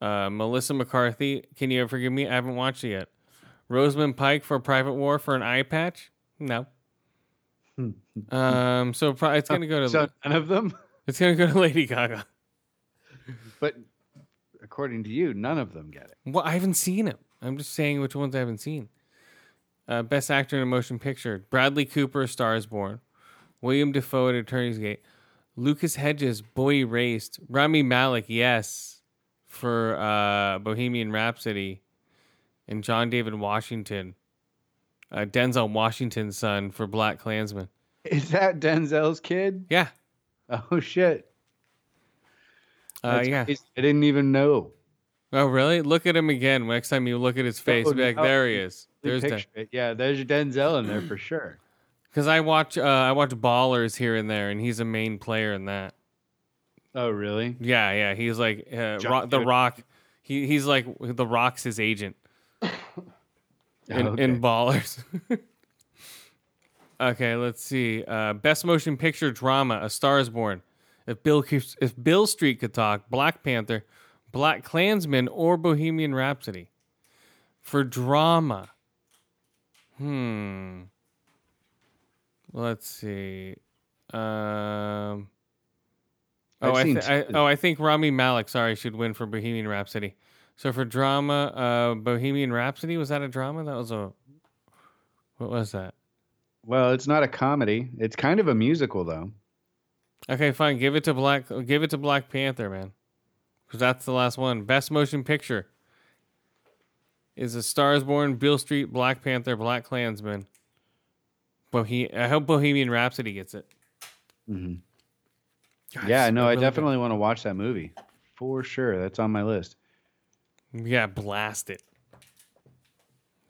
Uh, Melissa McCarthy. Can you forgive me? I haven't watched it yet. Rosamund Pike for Private War for an eye patch. No. um. So pro- it's gonna go to. So none of them, It's gonna go to Lady Gaga. but according to you, none of them get it. Well, I haven't seen it. I'm just saying which ones I haven't seen. Uh, Best Actor in a Motion Picture: Bradley Cooper, *Stars Born*, William Dafoe, at *Eternity's Gate*, Lucas Hedges, *Boy Erased*, Rami Malek, yes, for uh, *Bohemian Rhapsody*, and John David Washington, uh, Denzel Washington's son for *Black Klansman*. Is that Denzel's kid? Yeah, Oh shit! uh, yeah. crazy. I didn't even know. Oh, really? Look at him again. Next time you look at his face, Oh, be like, no. "There he is." There's Den-. Yeah, there's Denzel in there for sure. Because I watch, uh, I watch Ballers here and there, and he's a main player in that. Oh really? Yeah, yeah, he's like uh, Ro- the Rock. He he's like the Rock's his agent in, Oh, okay. in Ballers. okay, let's see. Uh, Best motion picture drama: A Star Is Born. If Bill keeps, if Bill Street could talk, Black Panther, Black Klansman, or Bohemian Rhapsody. For drama, hmm. Let's see. Um. Oh, I, th- I oh I think Rami Malek, sorry, should win for Bohemian Rhapsody. So for drama, uh, Bohemian Rhapsody was that a drama? That was a. What was that? Well, it's not a comedy. It's kind of a musical though. Okay, fine. Give it to Black. Give it to Black Panther, man, because that's the last one. Best motion picture is A Star Is Born, Bill Street, Black Panther, Black Klansman. Bohe- I hope Bohemian Rhapsody gets it. Mhm. God, Yeah, it's no, I really good. definitely want to watch that movie for sure. That's on my list. Yeah, blast it.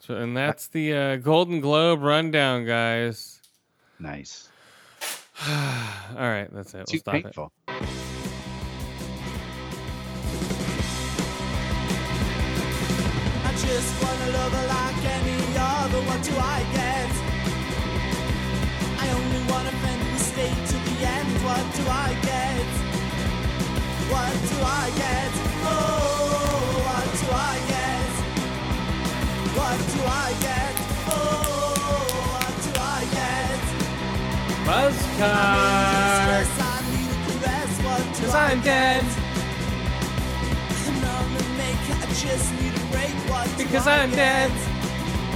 So, and that's the uh, Golden Globe rundown, guys. Nice. All right, that's it. We'll Too stop it. I just wanna love her like any other. What do I get? What do I get? Oh, what do I get? What do I get? Oh, what do I get? Buzzcar. Stress, I need a caress. What do Cause I'm dead. I'm not a make. I just need a break. What do Because I'm dead.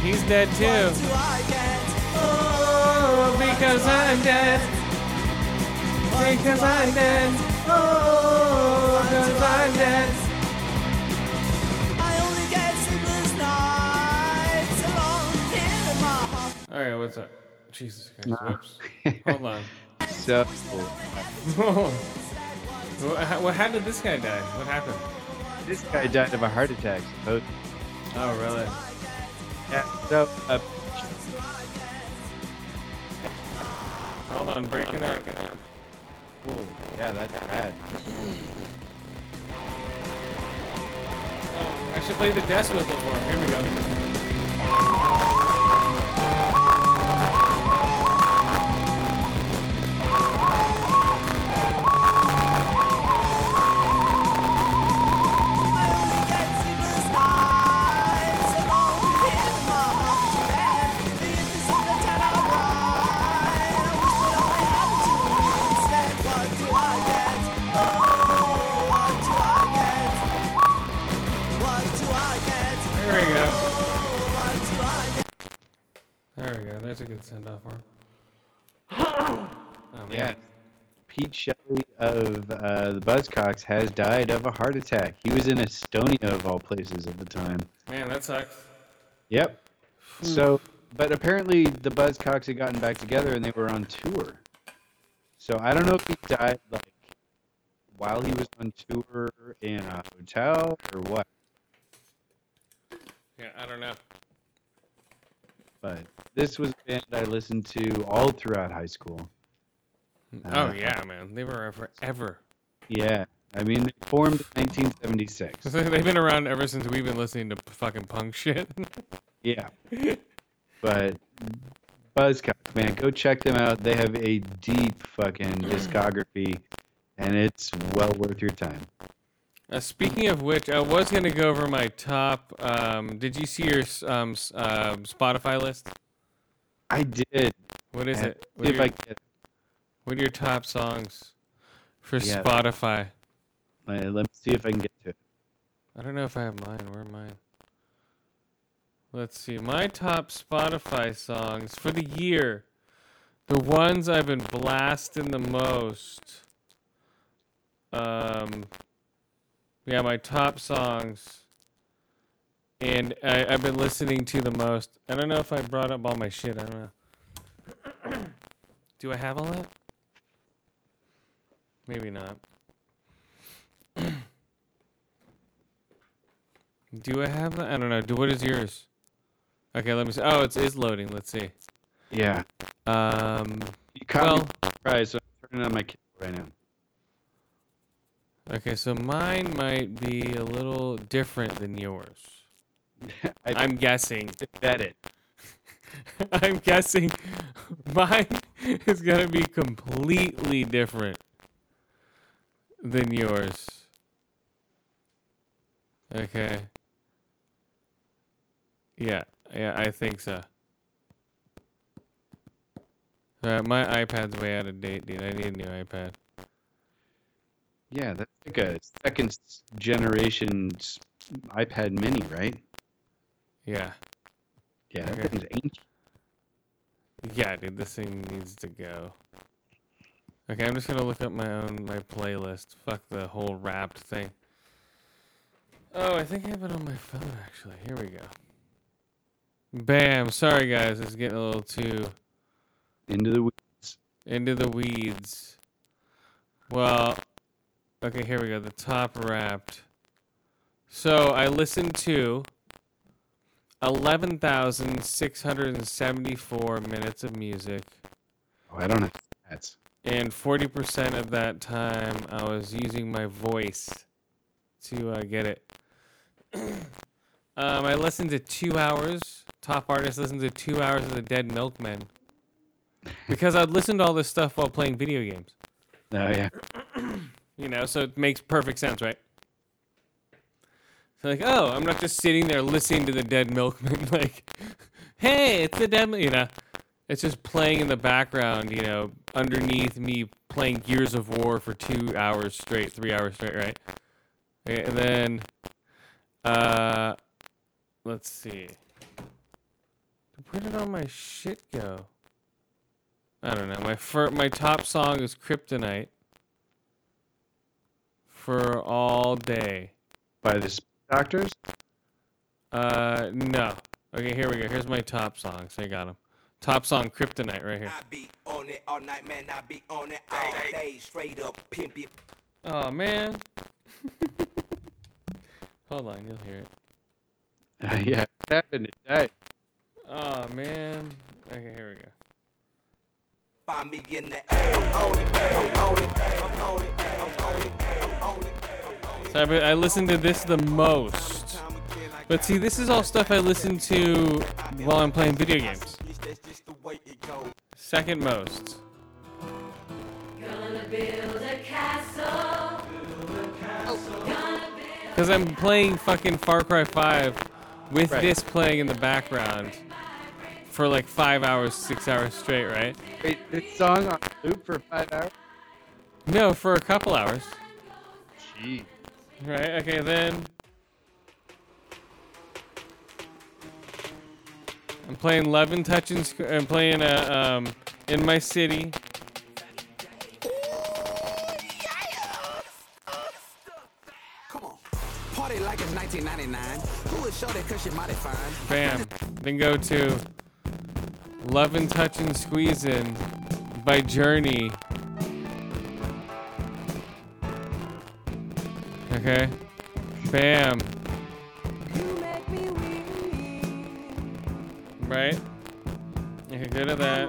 He's dead too. What do I get? Oh, because I'm dead. Because I'm dead. Oh, because I'm dead. I only get sleepless nights alone here in my heart. All right, what's up? Jesus Christ. Whoops. Hold on. So Well, how, well, how did this guy die? What happened? this guy died of a heart attack. So, Oh, really? yeah, so uh, Hold on, breaking up. ooh, yeah, that's bad. I should play the death whistle for him. Here we go. That's a good send off for him. Oh, man. Yeah. Pete Shelley of uh, the Buzzcocks has died of a heart attack. He was in Estonia, of all places, at the time. Man, that sucks. Yep. So, but apparently the Buzzcocks had gotten back together and they were on tour. So I don't know if he died like while he was on tour in a hotel or what. Yeah, I don't know. But this was a band I listened to all throughout high school. Oh Uh, yeah, man. They were forever. Yeah. I mean, they formed in 1976. They've been around ever since we've been listening to fucking punk shit. Yeah. But Buzzcocks, man, go check them out. They have a deep fucking discography, and it's well worth your time. Uh, speaking of which, I was gonna go over my top. Um, did you see your um, uh, Spotify list? I did. What is it? What are, if your, I get, what are your top songs for Yeah. Spotify? uh, let me see if I can get to it. I don't know if I have mine. Where are mine? Let's see. My top Spotify songs for the year. The ones I've been blasting the most. Um, yeah, my top songs. And I, I've been listening to the most. I don't know if I brought up all my shit. I don't know. Do I have all that? Maybe not. Do I have that? I don't know. Do what is yours? Okay, let me see. Oh, it's is loading. Let's see. Yeah. Um. You caught Well, me by surprise, so I'm turning on my camera right now. Okay. So mine might be a little different than yours. I I'm guessing. bet it. I'm guessing mine is gonna be completely different than yours. Okay. Yeah, yeah, I think so. Uh, my iPad's way out of date, dude. I need a new iPad. Yeah, that's like a second generation iPad mini, right? Yeah. Yeah, that Okay. thing's ancient. Yeah, dude, this thing needs to go. Okay, I'm just gonna look up my own my playlist. Fuck the whole wrapped thing. Oh, I think I have it on my phone actually. Here we go. Bam! Sorry guys, it's getting a little too Into the weeds. into the weeds. Well, okay, here we go. The top wrapped. So I listened to 11,674 minutes of music, Oh, I don't have stats. and 40% of that time I was using my voice to uh, get it. um, I listened to two hours. Top artist listened to two hours of the Dead Milkmen. Because I'd listen to all this stuff while playing video games. Oh, yeah. You know, so it makes perfect sense, right? So like, oh, I'm not just sitting there listening to the Dead Milkmen. Like, hey, it's the Dead. You know, it's just playing in the background. You know, underneath me playing Gears of War for two hours straight, three hours straight, right? Okay, and then, uh, let's see. Where did all my shit go? I don't know. My fir- my top song is Kryptonite for all day. By the doctors? Uh, no. Okay, here we go. Here's my top songs. I got them. Top song, Kryptonite, right here. I be on it all night, man. I be on it all day. Straight up pimp it. Oh man. Hold on, you'll hear it. Uh, yeah. What happened? It died. Oh man. Okay, here we go. Find me in the I'm on it, I'm on it, I'm on it, I'm on it, I'm on it. So I, I listen to this the most. But see, this is all stuff I listen to while I'm playing video games. That's just the way it goes. Second most. Gonna build a castle. Because I'm playing fucking Far Cry 5 with Right. this playing in the background for like five hours, six hours straight, right? Wait, this song on loop for five hours? No, for a couple hours. Gee. Right, okay then. I'm playing Love and Touch and I'm playing uh, um, In My City. Like it's 1999. Bam. Then go to Love and Touch and Squeezin' by Journey. Okay. Bam. Right? Okay, good at that.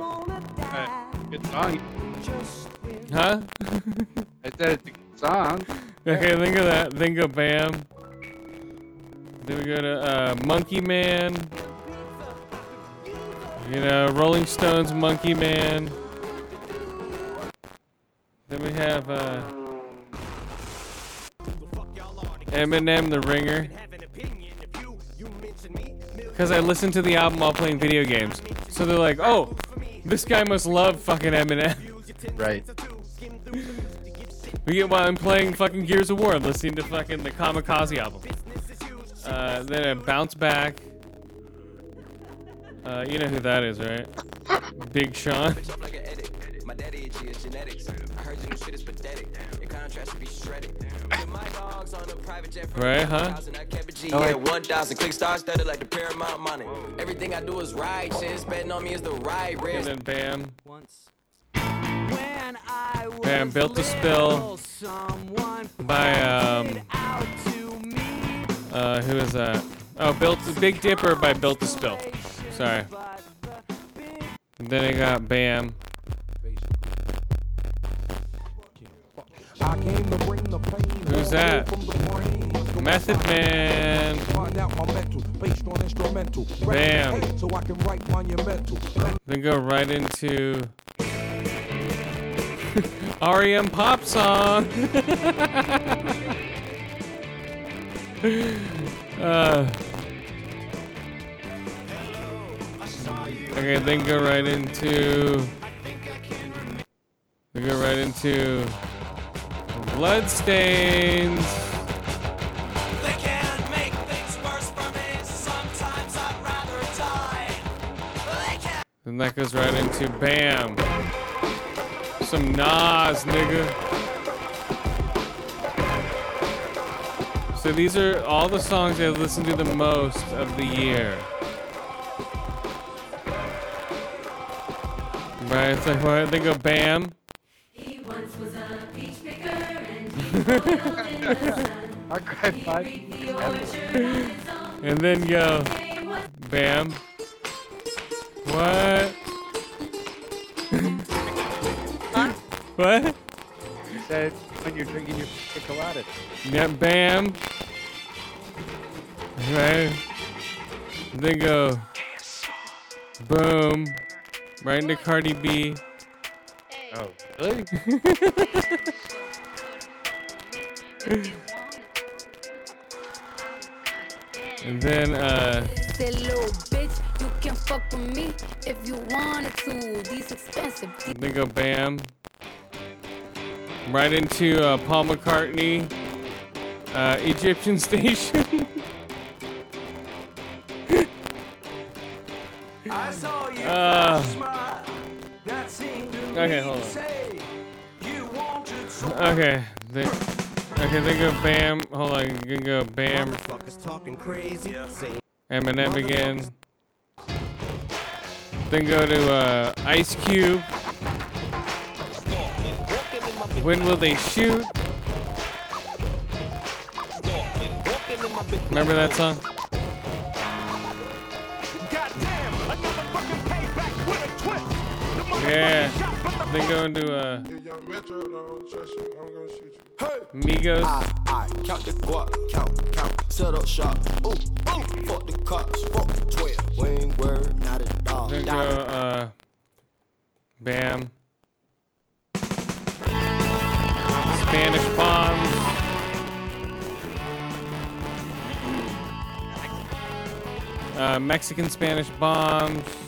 Good song. Huh? I said it's a good song. Okay, think of that. Think of Bam. Then we go to uh, Monkey Man. You know, Rolling Stones, Monkey Man. Then we have uh, Eminem, The Ringer. Because I listened to the album while playing video games. So they're like, oh, this guy must love fucking Eminem. Right. We get while I'm playing fucking Gears of War, listening to fucking the Kamikaze album. Uh, then a bounce back. Uh, you know who that is, right? Big Sean. Bitch up like an edit. My daddy itchy is genetics. I heard your new shit is pathetic. Your contrast should be shredded. With my dogs on a private jet from Right, huh? 1,000, I kept a G, yeah, 1,000 click stars studded like the Paramount money. Everything I do is right. Shit, betting on me is the right risk. And risk. then bam. When I was Bam, Built to Spill someone by, um, out to me Uh, who is that? Oh, Built Big Dipper by Built to Spill. Sorry. but the big And then I got Bam. Who's that? Method Man. Bam. So I can write monumental. Then go right into REM pop song. uh, okay, then go right into. Then go right into Bloodstains. They can't make things worse for me. Sometimes I'd rather die. They can't. Then that goes right into Bam. Some Nas, nigga. So these are all the songs I've listened to the most of the year. Right, it's like what? They go Bam. He once was a on his own. And then go Bam. What? what? He said when you're drinking your chocolate. Yeah, bam. Right. Then go. Boom. Right into Cardi B. Oh, really? And then, uh, Say, little bitch, you can fuck with me if you wanted to. These expensive. then go bam. Right into uh, Paul McCartney. Uh, Egyptian Station. I saw you Uh, smile. That seemed to okay, hold to on. say you wanted okay. Then, okay, then go bam. Hold on. You can go bam. Talking crazy. Eminem again. Then go to uh, Ice Cube. When will they shoot? Remember that song? Yeah. Then go into uh, Young Metro, don't trust you. I'm gonna. Migos. I, I count the guap, count, count, set up shop. Ooh, ooh, fuck the cops, fuck the 12. We ain't word, not a dog. Then go uh, Bam. Spanish bombs. Uh, Mexican Spanish bombs.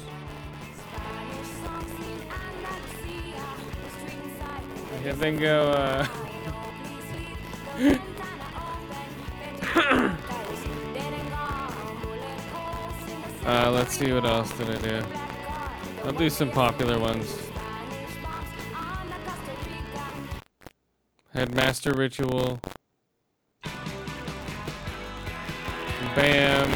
Okay, then go. Uh, Uh, let's see what else did I do. I'll do some popular ones. Headmaster Ritual. Bam.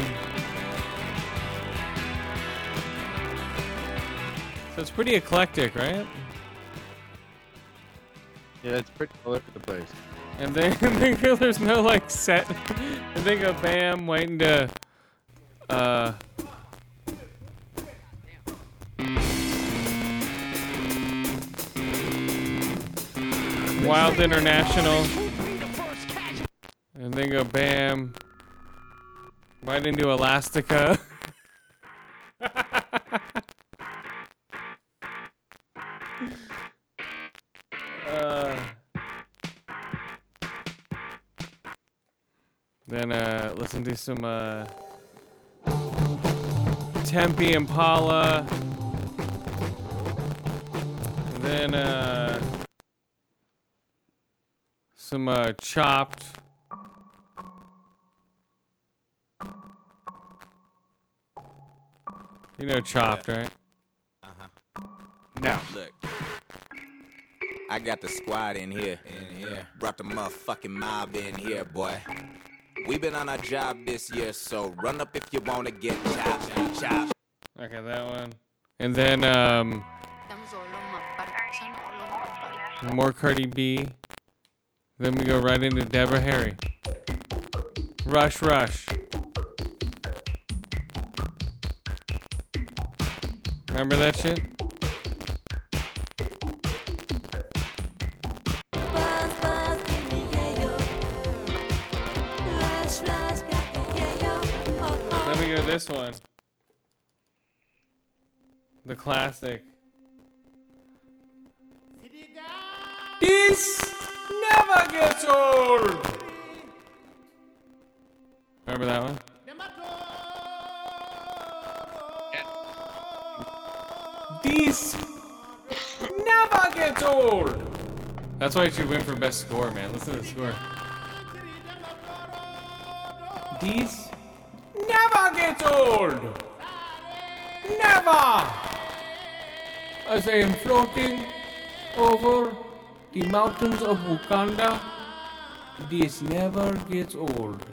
So it's pretty eclectic, right? Yeah, it's pretty all over the place. And then, then there's no like set. And then go bam, waiting to. Uh. Wild International. And then go bam. Right into Elastica. listen to some uh, Tame Impala. And then uh, some uh, Chopped. You know Chopped, right? Uh huh. No. Look. I got the squad in here. In here. Brought the motherfucking mob in here, boy. We been on our job this year, so run up if you wanna get chopped. Chopped. Okay, that one. And then um, more Cardi B. Then we go right into Deborah Harry. Rush, rush. Remember that shit? This one. The classic. This never gets old. Remember that one? This never gets old. That's why she win for best score, man. Listen to the score. This never gets old. Never. As I am floating over the mountains of Wakanda, this never gets old.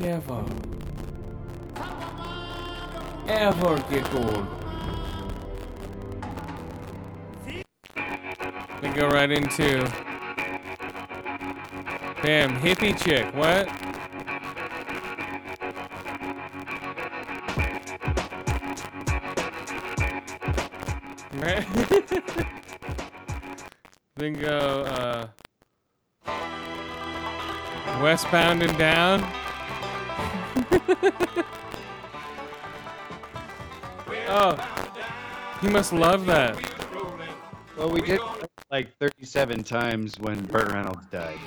Never. Ever get old. Then go right into. Bam, hippie chick. What? Right? then go uh, westbound and down. oh, you must love that. Well, we did like 37 times when Burt Reynolds died.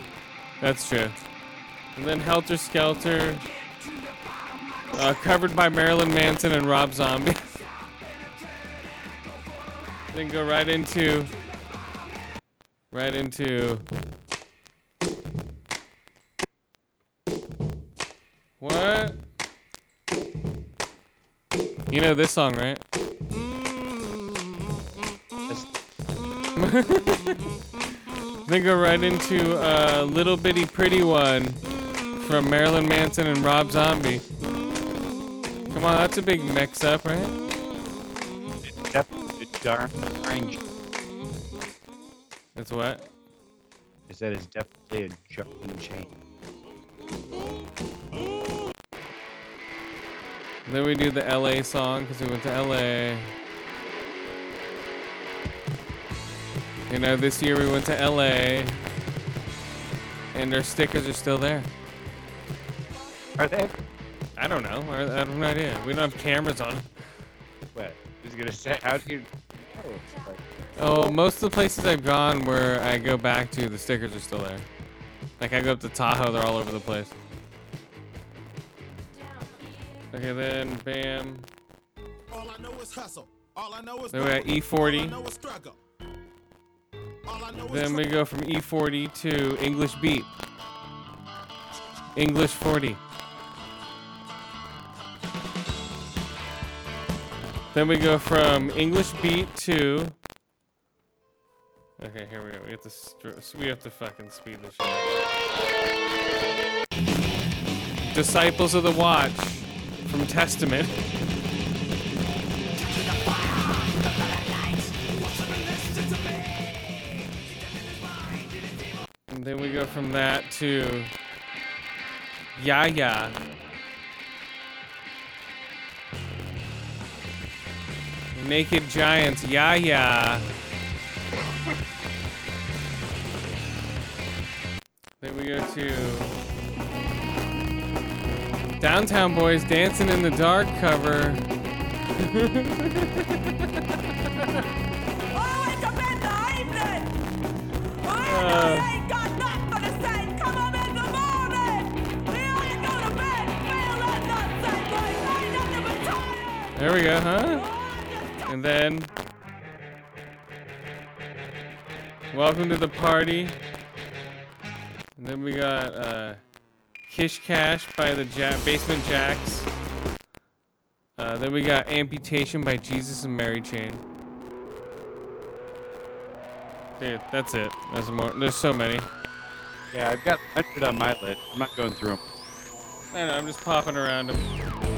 That's true. And then Helter Skelter, uh, covered by Marilyn Manson and Rob Zombie. then go right into, right into. What? You know this song, right? then go right into a little bitty pretty one from Marilyn Manson and Rob Zombie. Come on, that's a big mix up, right? Definitely darn strange. That's what? I said it's definitely a jumping chain. Then we do the LA song because we went to LA. You know, this year we went to LA and our stickers are still there. Are they? I don't know. I, I have no idea. We don't have cameras on. What? I was gonna say, how do you? Oh, most of the places I've gone where I go back to, the stickers are still there. Like I go up to Tahoe, they're all over the place. Okay, then bam. All I know is hustle. All I know is Then we got struggle. All I E40. know is struggle. All I know is Then we go from E40 to English beat. English 40. Then we go from English beat to. Okay, here we go. We have to we have to fucking speed this shit. Disciples of the Watch from Testament. And then we go from that to Yaya. Naked Giants, Yaya. Then we go to Downtown Boys Dancing in the Dark cover. Uh, there we go, huh? And then Welcome to the party. And then we got uh, Kish Kash by the ja- Basement Jaxx. Uh, then we got Amputation by Jesus and Mary Chain. Dude, that's it. There's more. There's so many. Yeah, I've got 100 on my list. I'm not going through them. I know. I'm just popping around them.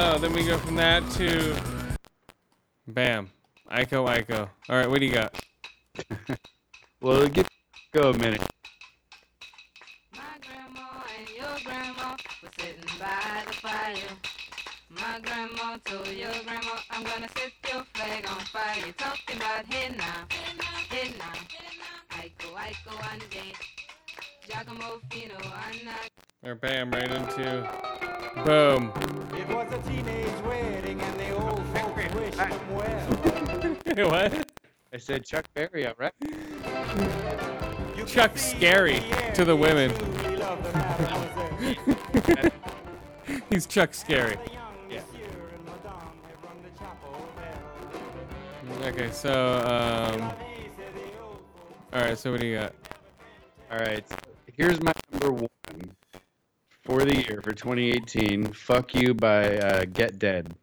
Oh, then we go from that to. Bam. Iko Iko. All right, what do you got? Well, get go a minute. My grandma and your grandma were sitting by the fire. My grandma told your grandma, I'm gonna set your flag on fire. You're talking about hey now, hey now. Iko, Iko, Ande. Giacomo Fino, Anna. Or bam, right into. Boom. It was a teenage wedding and the old folks wished them well. what? I said Chuck Berry, all right? Chuck Scary to the women. He's Chuck Scary. Okay, so um. All right, so what do you got? All right. Here's my number one for the year for 2018. Fuck You by uh, Get Dead.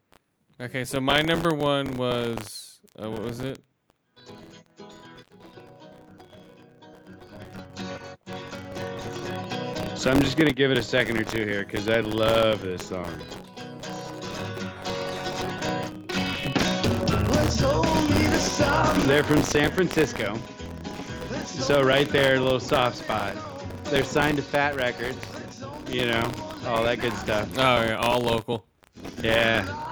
Okay, so my number one was uh, what was it? So I'm just to give it a second or two here because I love this song. They're from San Francisco. So right there, a little soft spot. They're signed to Fat Records, you know, all that good stuff. Oh yeah, all local. Yeah.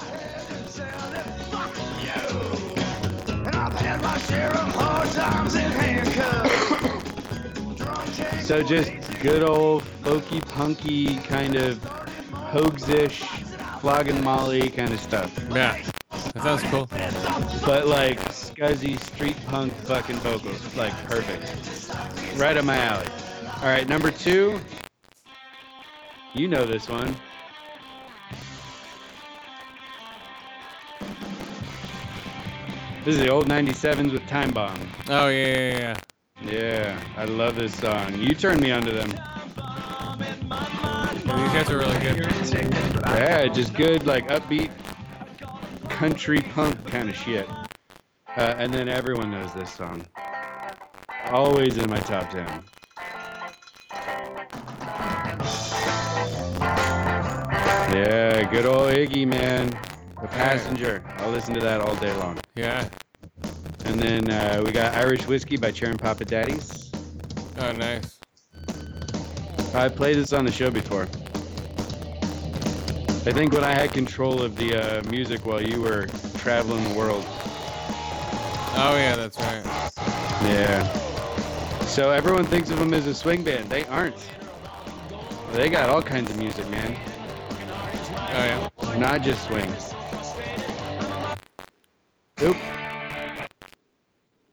So just good old folky punky kind of Pogues-ish, flogging Molly kind of stuff. Yeah, that sounds cool. But like scuzzy street punk fucking vocals, like perfect. Right up my alley. All right, number two. You know this one. This is the old 97s with Time Bomb. Oh yeah, yeah, yeah. Yeah, I love this song. You turned me onto them. These guys are really good. Yeah, just good, like upbeat country punk kind of shit. Uh, and then everyone knows this song. Always in my top 10. Yeah, good old Iggy, man. The Passenger. I'll listen to that all day long. Yeah. And then uh, we got Irish Whiskey by Cherry Poppin' Daddies. Oh, nice. I've played this on the show before. I think when I had control of the uh, music while you were traveling the world. Oh yeah, that's right. Yeah. So everyone thinks of them as a swing band. They aren't. They got all kinds of music, man. Oh yeah. Not just swings. Oop.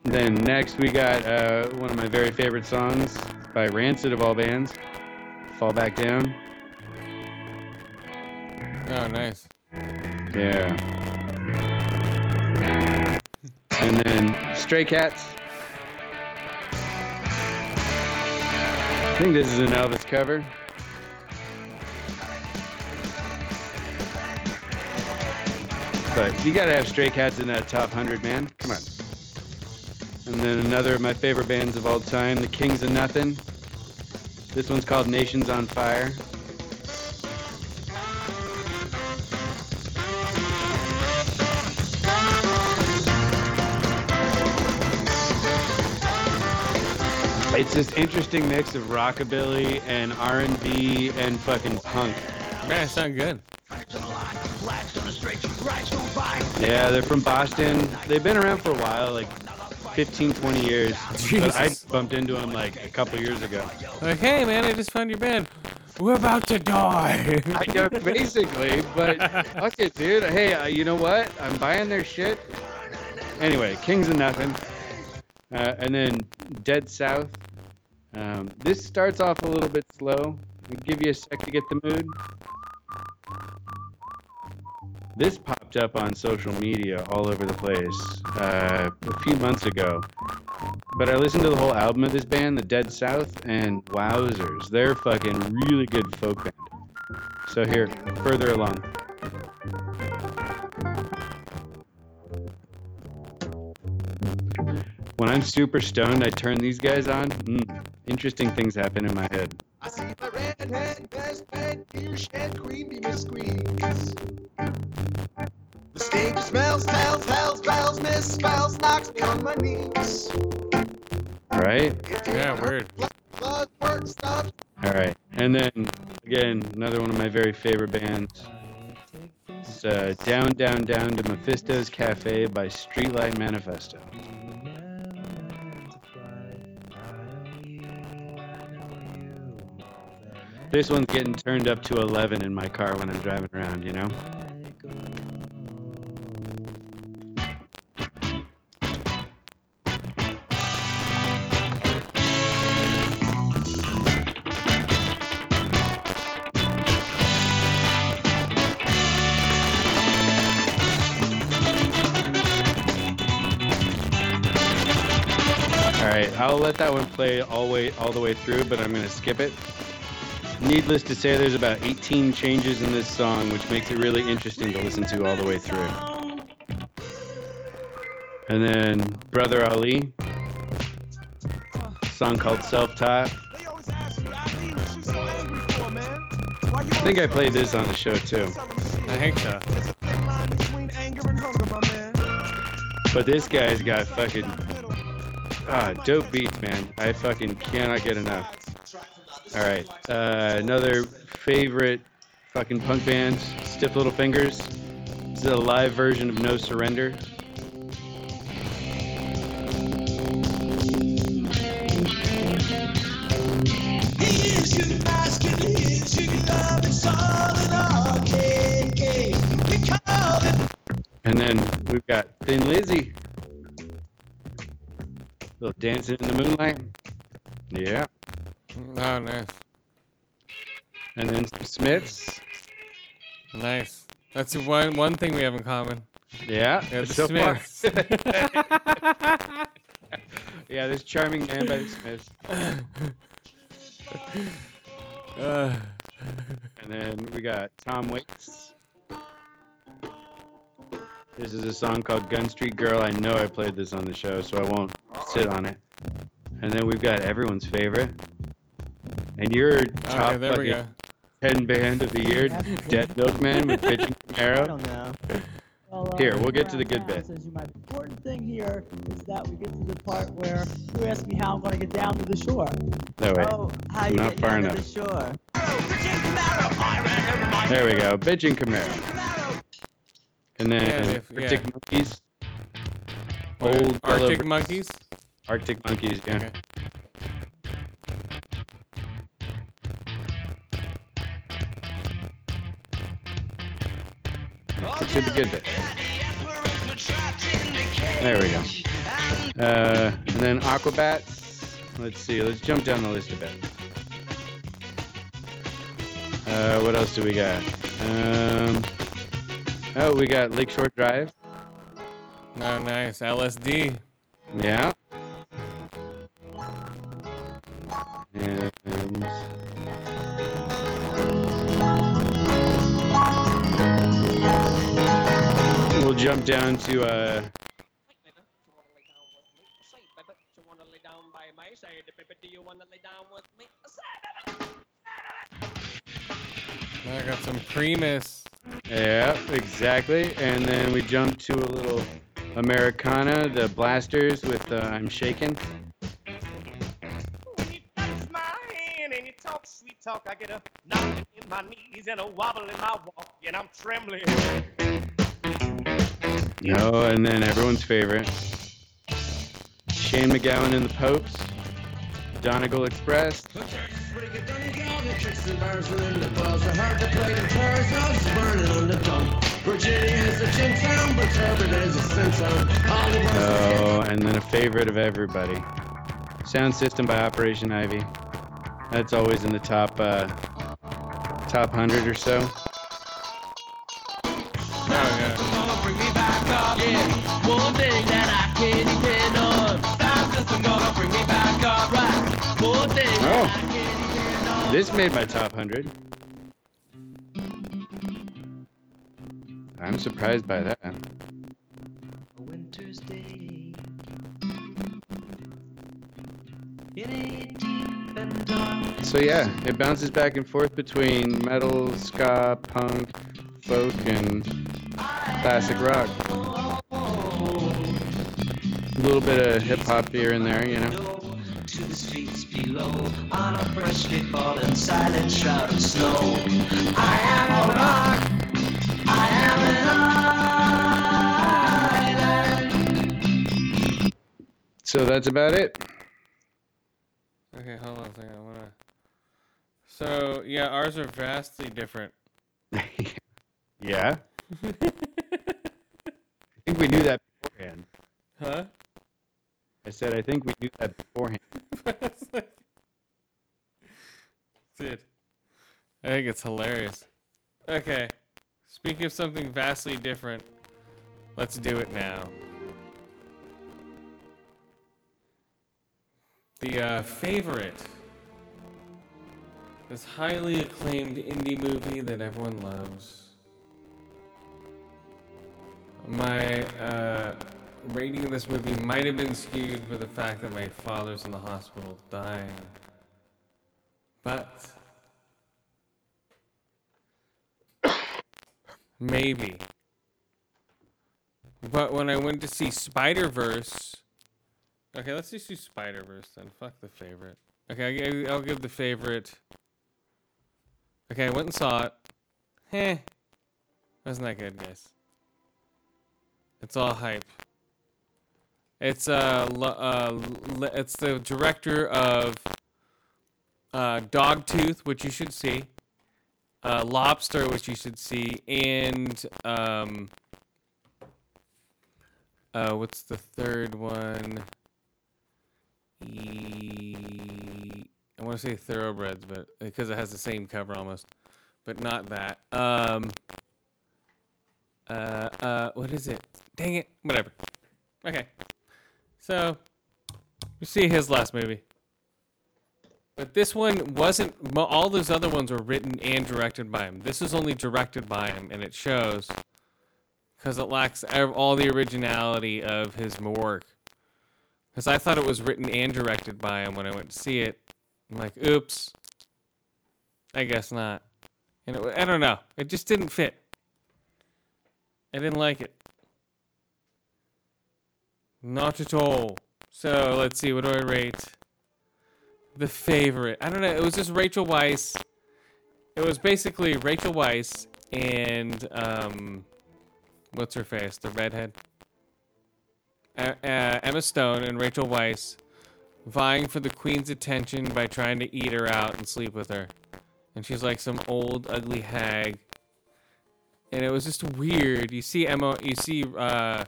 Then next we got uh, one of my very favorite songs by Rancid of all bands. Fall Back Down. Oh nice. Yeah. And then Stray Cats. I think this is an Elvis cover. But you gotta have Stray Cats in that top hundred, man. Come on. And then another of my favorite bands of all time, the Kings of Nuthin'. This one's called Nations on Fire. It's this interesting mix of rockabilly and R&B and fucking punk. Man, it sounds good. Yeah, they're from Boston. They've been around for a while, like 15, 20 years. But I Jesus. bumped into them like a couple years ago. Like, hey man, I just found your band. We're about to die. I know, basically, but fuck it, dude. Hey, uh, you know what? I'm buying their shit. Anyway, Kings of Nuthin'. Uh, and then Dead South. Um, this starts off a little bit slow. I'll give you a sec to get the mood. This popped up on social media all over the place uh, a few months ago. But I listened to the whole album of this band, the Dead South, and wowzers, they're fucking really good folk band. So here, further along. When I'm super stoned, I turn these guys on. Mm, interesting things happen in my head. I see the redhead, best bed, beer shed, creamy Miss Squeeze. The stage smells, tells, hells, bells, misspells, knocks me on my knees. Right? yeah, weird. Blood work stuff. All right. And then, again, another one of my very favorite bands. It's uh, Down, Down, Down to Mephisto's Cafe by Streetlight Manifesto. This one's getting turned up to 11 in my car when I'm driving around, you know? All right, I'll let that one play all way all the way through, but I'm to skip it. Needless to say, there's about 18 changes in this song, which makes it really interesting to listen to all the way through. And then Brother Ali, song called Self Taught. I think I played this on the show too. I think so. But this guy's got fucking ah dope beats, man. I fucking cannot get enough. All right, uh, another favorite fucking punk band, Stiff Little Fingers. This is a live version of No Surrender. And then we've got Thin Lizzy. Little dancing in the moonlight. Yeah. Oh, nice. And then some Smiths. Nice. That's one one thing we have in common. Yeah. Yeah, the so. Smiths. yeah, this charming man by the Smiths. Uh, And then we got Tom Waits. This is a song called Gun Street Girl. I know I played this on the show, so I won't sit on it. And then we've got everyone's favorite. And your top okay, there we go. fucking 10 band of the year, Dead Milkmen with Pitch and Camaro. I don't know. Well, uh, Here, we'll get to the good bit. Says you, my important thing here is that we get to the part where you ask me how I'm going to get down to the shore. No, wait. Oh, how I'm you not get far down enough. to the shore? There we go. Bitchin' Camaro. And then Yeah, if- Arctic yeah. Monkeys. Old Arctic Monkeys? Arctic Monkeys, yeah. Okay. To the good bit. There we go. Uh, and then Aquabats. Let's see. Let's jump down the list a bit. Uh, what else do we got? Um, oh, we got Lakeshore Drive. Oh, nice. LSD. Yeah. And jump down to uh, I got some Primus. Yeah, exactly. And then we jump to a little Americana, the blasters with uh, I'm Shaking. my hand and you talk sweet talk. I get a knock in my knees and a wobble in my walk, and I'm trembling. No, and then everyone's favorite. Shane MacGowan and the Popes. Donegal Express. Oh, and then a favorite of everybody. Sound System by Operation Ivy. That's always in the top uh, top hundred or so. One thing that I can depend on. Sound system gonna bring me back up. Right. One thing Oh, this made my top hundred. I'm surprised by that. winter's day. In a deep and dark So yeah, it bounces back and forth between metal, ska, punk, folk, and classic rock. A little bit of hip hop here and there, you know. to the streets below on a freshly fallen silent shroud of snow. I am a rock. I am an island. So that's about it. Okay, hold on a second. I wanna. So yeah, ours are vastly different. Yeah. I think we knew that beforehand. Huh? I said I think we knew that beforehand. Dude, I think it's hilarious. Okay, speaking of something vastly different, let's do it now. The uh, favorite, this highly acclaimed indie movie that everyone loves. My uh, rating of this movie might have been skewed by the fact that my father's in the hospital dying. But maybe. But when I went to see Spider Verse, okay, let's just do Spider Verse then. Fuck the favorite. Okay, I'll give the favorite. Okay, I went and saw it. Heh, wasn't that good, guys? It's all hype. It's uh, uh, it's the director of uh, Dogtooth, which you should see, uh, Lobster, which you should see, and um, uh, what's the third one? E- I want to say Thoroughbreds, but because it has the same cover almost, but not that. Um, uh, uh, what is it? Dang it! Whatever. Okay. So, you see his last movie. But this one wasn't. All those other ones were written and directed by him. This is only directed by him, and it shows because it lacks all the originality of his work. Because I thought it was written and directed by him when I went to see it. I'm like, oops. I guess not. And it, I don't know. It just didn't fit. I didn't like it. Not at all. So let's see. What do I rate? The favorite. I don't know. It was just Rachel Weisz. It was basically Rachel Weisz and um, what's her face? The redhead. Uh, uh, Emma Stone and Rachel Weisz vying for the queen's attention by trying to eat her out and sleep with her. And she's like some old ugly hag. And it was just weird. You see Emma you see uh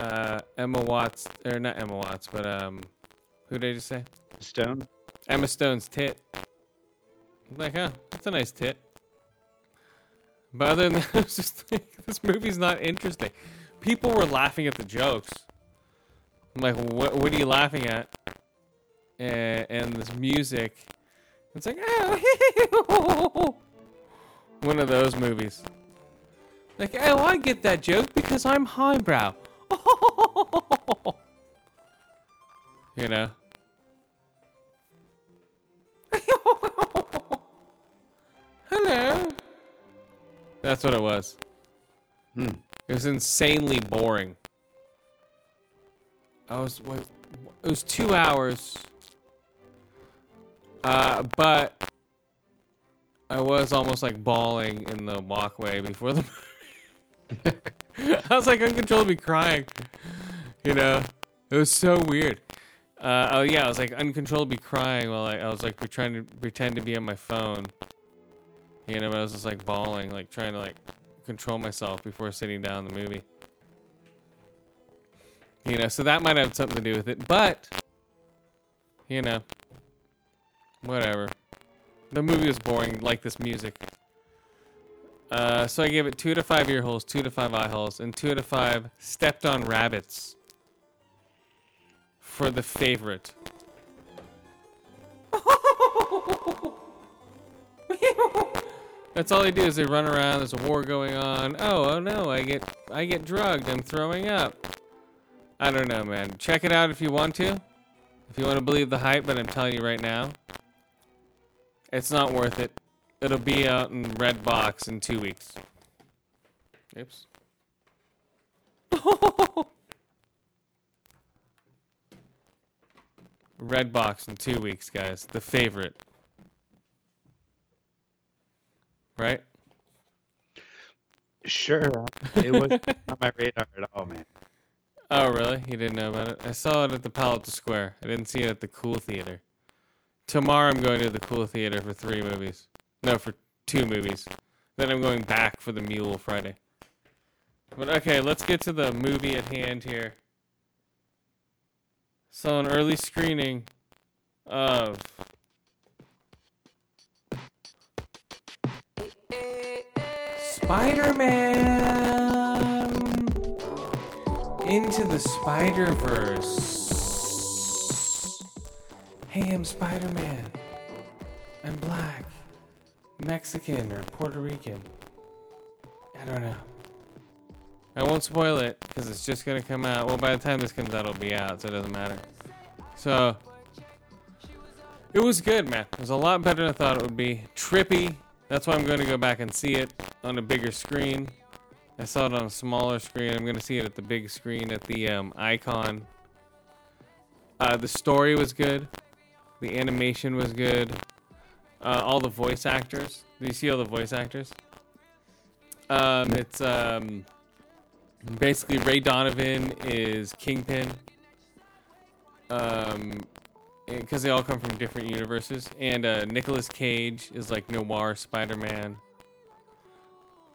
uh Emma Watts or not Emma Watts, but um who did I just say? Stone. Emma Stone's tit. I'm like, huh, that's a nice tit. But other than that, it was just like, this movie's not interesting. People were laughing at the jokes. I'm like, what, what are you laughing at? And, and this music. It's like, oh, one of those movies. Like, oh, I get that joke because I'm highbrow. you know? Hello. That's what it was. Hmm. It was insanely boring. I was what? It was two hours. Uh, but I was almost like bawling in the walkway before the. I was like uncontrollably crying. You know, it was so weird. Uh, oh yeah, I was like uncontrollably crying while I, I was like trying to pretend to be on my phone. You know, I was just like bawling, like trying to like control myself before sitting down the movie. You know, so that might have something to do with it, but you know, whatever. The movie was boring, like this music. Uh, so I gave it two to five ear holes, two to five eye holes, and two to five stepped on rabbits for the favorite. That's all they do is they run around. There's a war going on. Oh, oh no! I get, I get drugged. I'm throwing up. I don't know, man. Check it out if you want to. If you want to believe the hype, but I'm telling you right now, it's not worth it. It'll be out in Red Box in two weeks. Oops. Red Box in two weeks, guys. The favorite. Right? Sure. It was not on my radar at all, man. Oh, really? You didn't know about it? I saw it at the Palace Square. I didn't see it at the Cool Theater. Tomorrow I'm going to the Cool Theater for three movies. No, for two movies. Then I'm going back for the Mule Friday. But okay, let's get to the movie at hand here. So, an early screening of Spider Man Into the Spider Verse. Hey, I'm Spider Man. I'm black, Mexican, or Puerto Rican. I don't know. I won't spoil it because it's just gonna come out. Well, by the time this comes out, it'll be out, so it doesn't matter. So, it was good, man. It was a lot better than I thought it would be. Trippy. That's why I'm going to go back and see it on a bigger screen. I saw it on a smaller screen. I'm going to see it at the big screen at the um, icon. Uh, the story was good. The animation was good. Uh, all the voice actors. Do you see all the voice actors? Um, it's um, basically Ray Donovan is Kingpin. Um, because they all come from different universes. And uh, Nicolas Cage is like noir Spider-Man.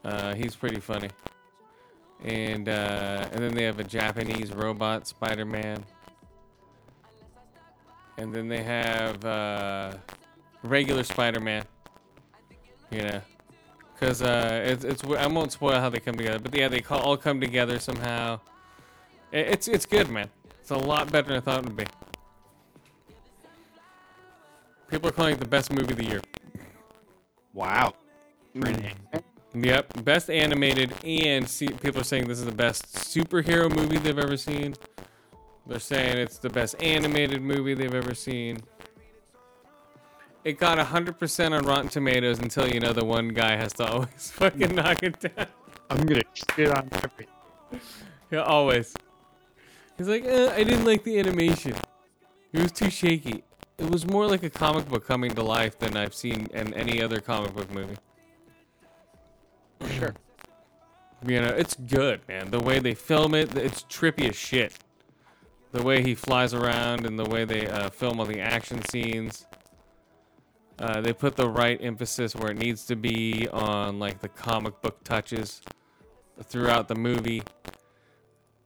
Uh, he's pretty funny. And uh, and then they have a Japanese robot Spider-Man. And then they have uh, regular Spider-Man. You know, because uh, it's it's I won't spoil how they come together, but yeah, they all come together somehow. It, it's it's good, man. It's a lot better than I thought it would be. People are calling it the best movie of the year. Wow. Yep, best animated, and see, people are saying this is the best superhero movie they've ever seen. They're saying it's the best animated movie they've ever seen. It got 100% on Rotten Tomatoes until, you know, the one guy has to always fucking knock it down. I'm gonna shit on every. Yeah, always. He's like, eh, I didn't like the animation. It was too shaky. It was more like a comic book coming to life than I've seen in any other comic book movie. Sure. You know, it's good, man. The way they film it, it's trippy as shit. The way he flies around and the way they uh, film all the action scenes. Uh, they put the right emphasis where it needs to be on like the comic book touches throughout the movie.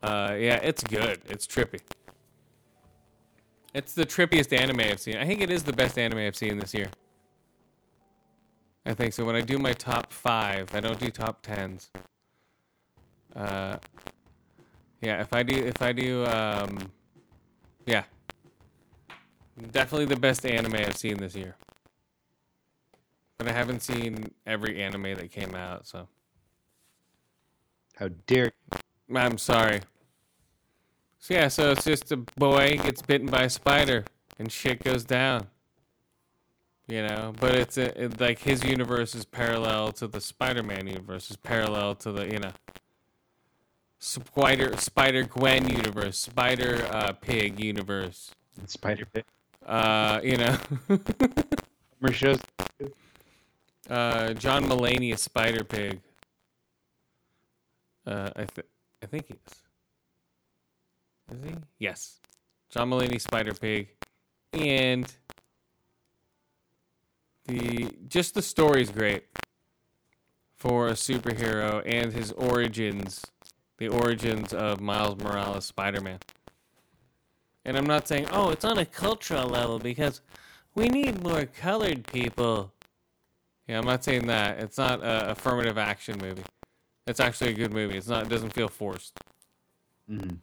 Uh, yeah, it's good. It's trippy. It's the trippiest anime I've seen. I think it is the best anime I've seen this year. I think so. When I do my top five, I don't do top tens. Uh, yeah, if I do, if I do, um, yeah, definitely the best anime I've seen this year. But I haven't seen every anime that came out, so How dare you? I'm sorry. So yeah, so it's just a boy gets bitten by a spider and shit goes down. You know, but it's a, it, like his universe is parallel to the Spider-Man universe, is parallel to the you know Spider Spider Gwen universe, Spider uh, Pig universe. Spider Pig. Uh, you know. Shows. Uh, John Mulaney is Spider Pig. Uh, I th- I think he is. Is he? Yes. John Mulaney Spider Pig, and the just the story's great for a superhero and his origins, the origins of Miles Morales Spider Man. And I'm not saying, oh, it's on a cultural level because we need more colored people. Yeah, I'm not saying that. It's not a affirmative action movie. It's actually a good movie. It's not. It doesn't feel forced. Mhm.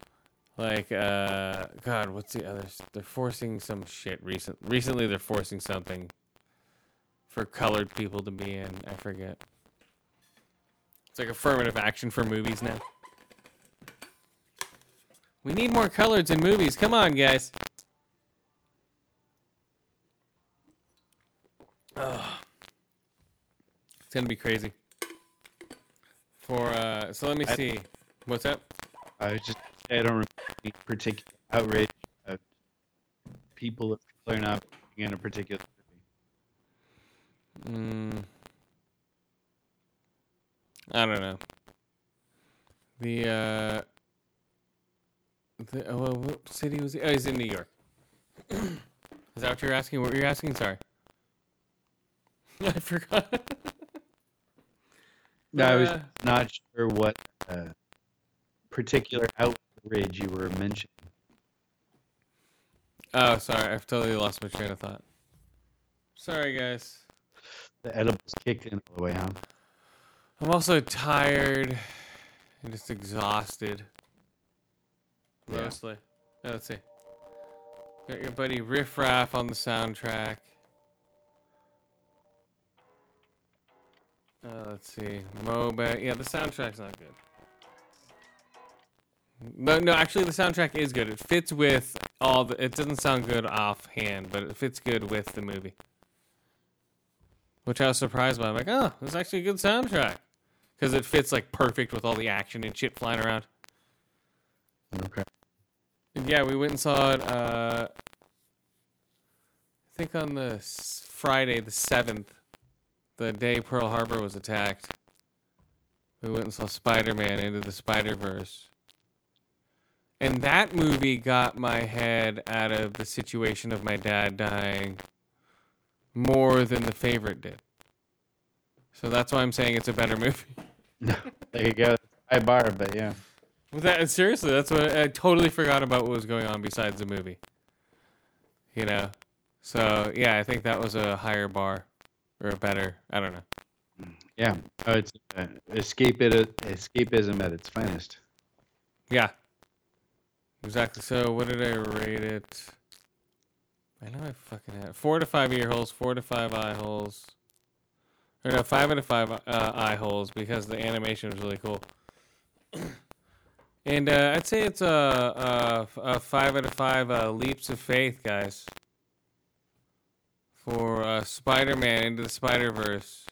Like, uh, God, what's the other? They're forcing some shit recent. Recently, they're forcing something for colored people to be in. I forget. It's like affirmative action for movies now. We need more coloreds in movies. Come on, guys. Ugh. It's gonna be crazy. For uh, so let me I- see. What's up? I was just I don't remember any particular outrage of people of color not being in a particular Mm, I don't know. The uh, the oh, well, what city was he? Oh, he's in New York. Is that what you're asking? What were you asking? Sorry, I forgot. No, I was not sure what uh, particular outrage you were mentioning. Oh, sorry, I've totally lost my train of thought. Sorry, guys. The edibles kicked in all the way, huh? I'm also tired and just exhausted. Yeah. Mostly. Yeah, let's see. Got your buddy Riff Raff on the soundtrack. Uh, let's see. Moba. Yeah, the soundtrack's not good. No, no, actually, the soundtrack is good. It fits with all the. It doesn't sound good offhand, but it fits good with the movie. Which I was surprised by. I'm like, oh, this is actually a good soundtrack. Because it fits like perfect with all the action and shit flying around. Okay. Yeah, we went and saw it. Uh, I think on the Friday, the seventh, the day Pearl Harbor was attacked. We went and saw Spider Man into the Spider Verse. And that movie got my head out of the situation of my dad dying more than the favorite did. So that's why I'm saying it's a better movie. There you go. High bar, but yeah. Well, that seriously, that's what I totally forgot about what was going on besides the movie. You know, so yeah, I think that was a higher bar or a better. I don't know. Yeah. Oh, it's uh, escape it, escapism at its finest. Yeah, exactly. So what did I rate it? I know I fucking had four to five ear holes, four to five eye holes, or no, five out of five uh, eye holes because the animation was really cool. And uh, I'd say it's a, a, a five out of five uh, leaps of faith, guys. For uh, Spider-Man into the Spider-Verse.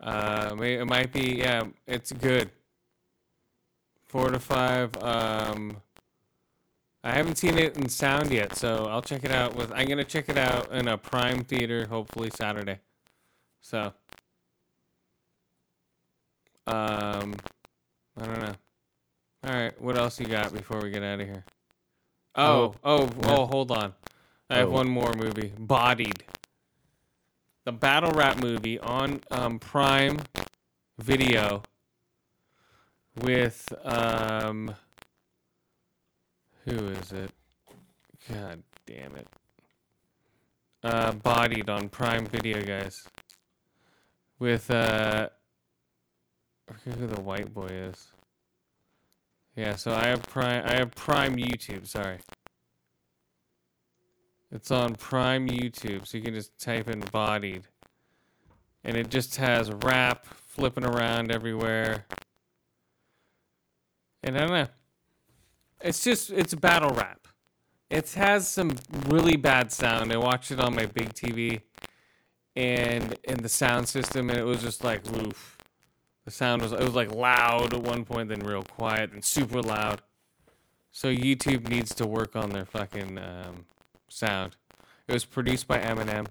Uh, it might be yeah, it's good. Four to five. Um, I haven't seen it in sound yet, so I'll check it out. With I'm gonna check it out in a Prime theater, hopefully Saturday. So, um, I don't know. All right, what else you got before we get out of here? Oh, oh, oh, hold on. I have Oh. one more movie, Bodied. The battle rap movie on um, Prime Video with um who is it? God damn it. Uh Bodied on Prime Video, guys. With uh I who the white boy is. Yeah, so I have Prime I have Prime YouTube, sorry. It's on Prime YouTube, so you can just type in bodied. And it just has rap flipping around everywhere. And I don't know. It's just it's battle rap. It has some really bad sound. I watched it on my big TV and in the sound system and it was just like roof. The sound was it was like loud at one point, then real quiet, then super loud. So YouTube needs to work on their fucking um, sound. It was produced by Eminem.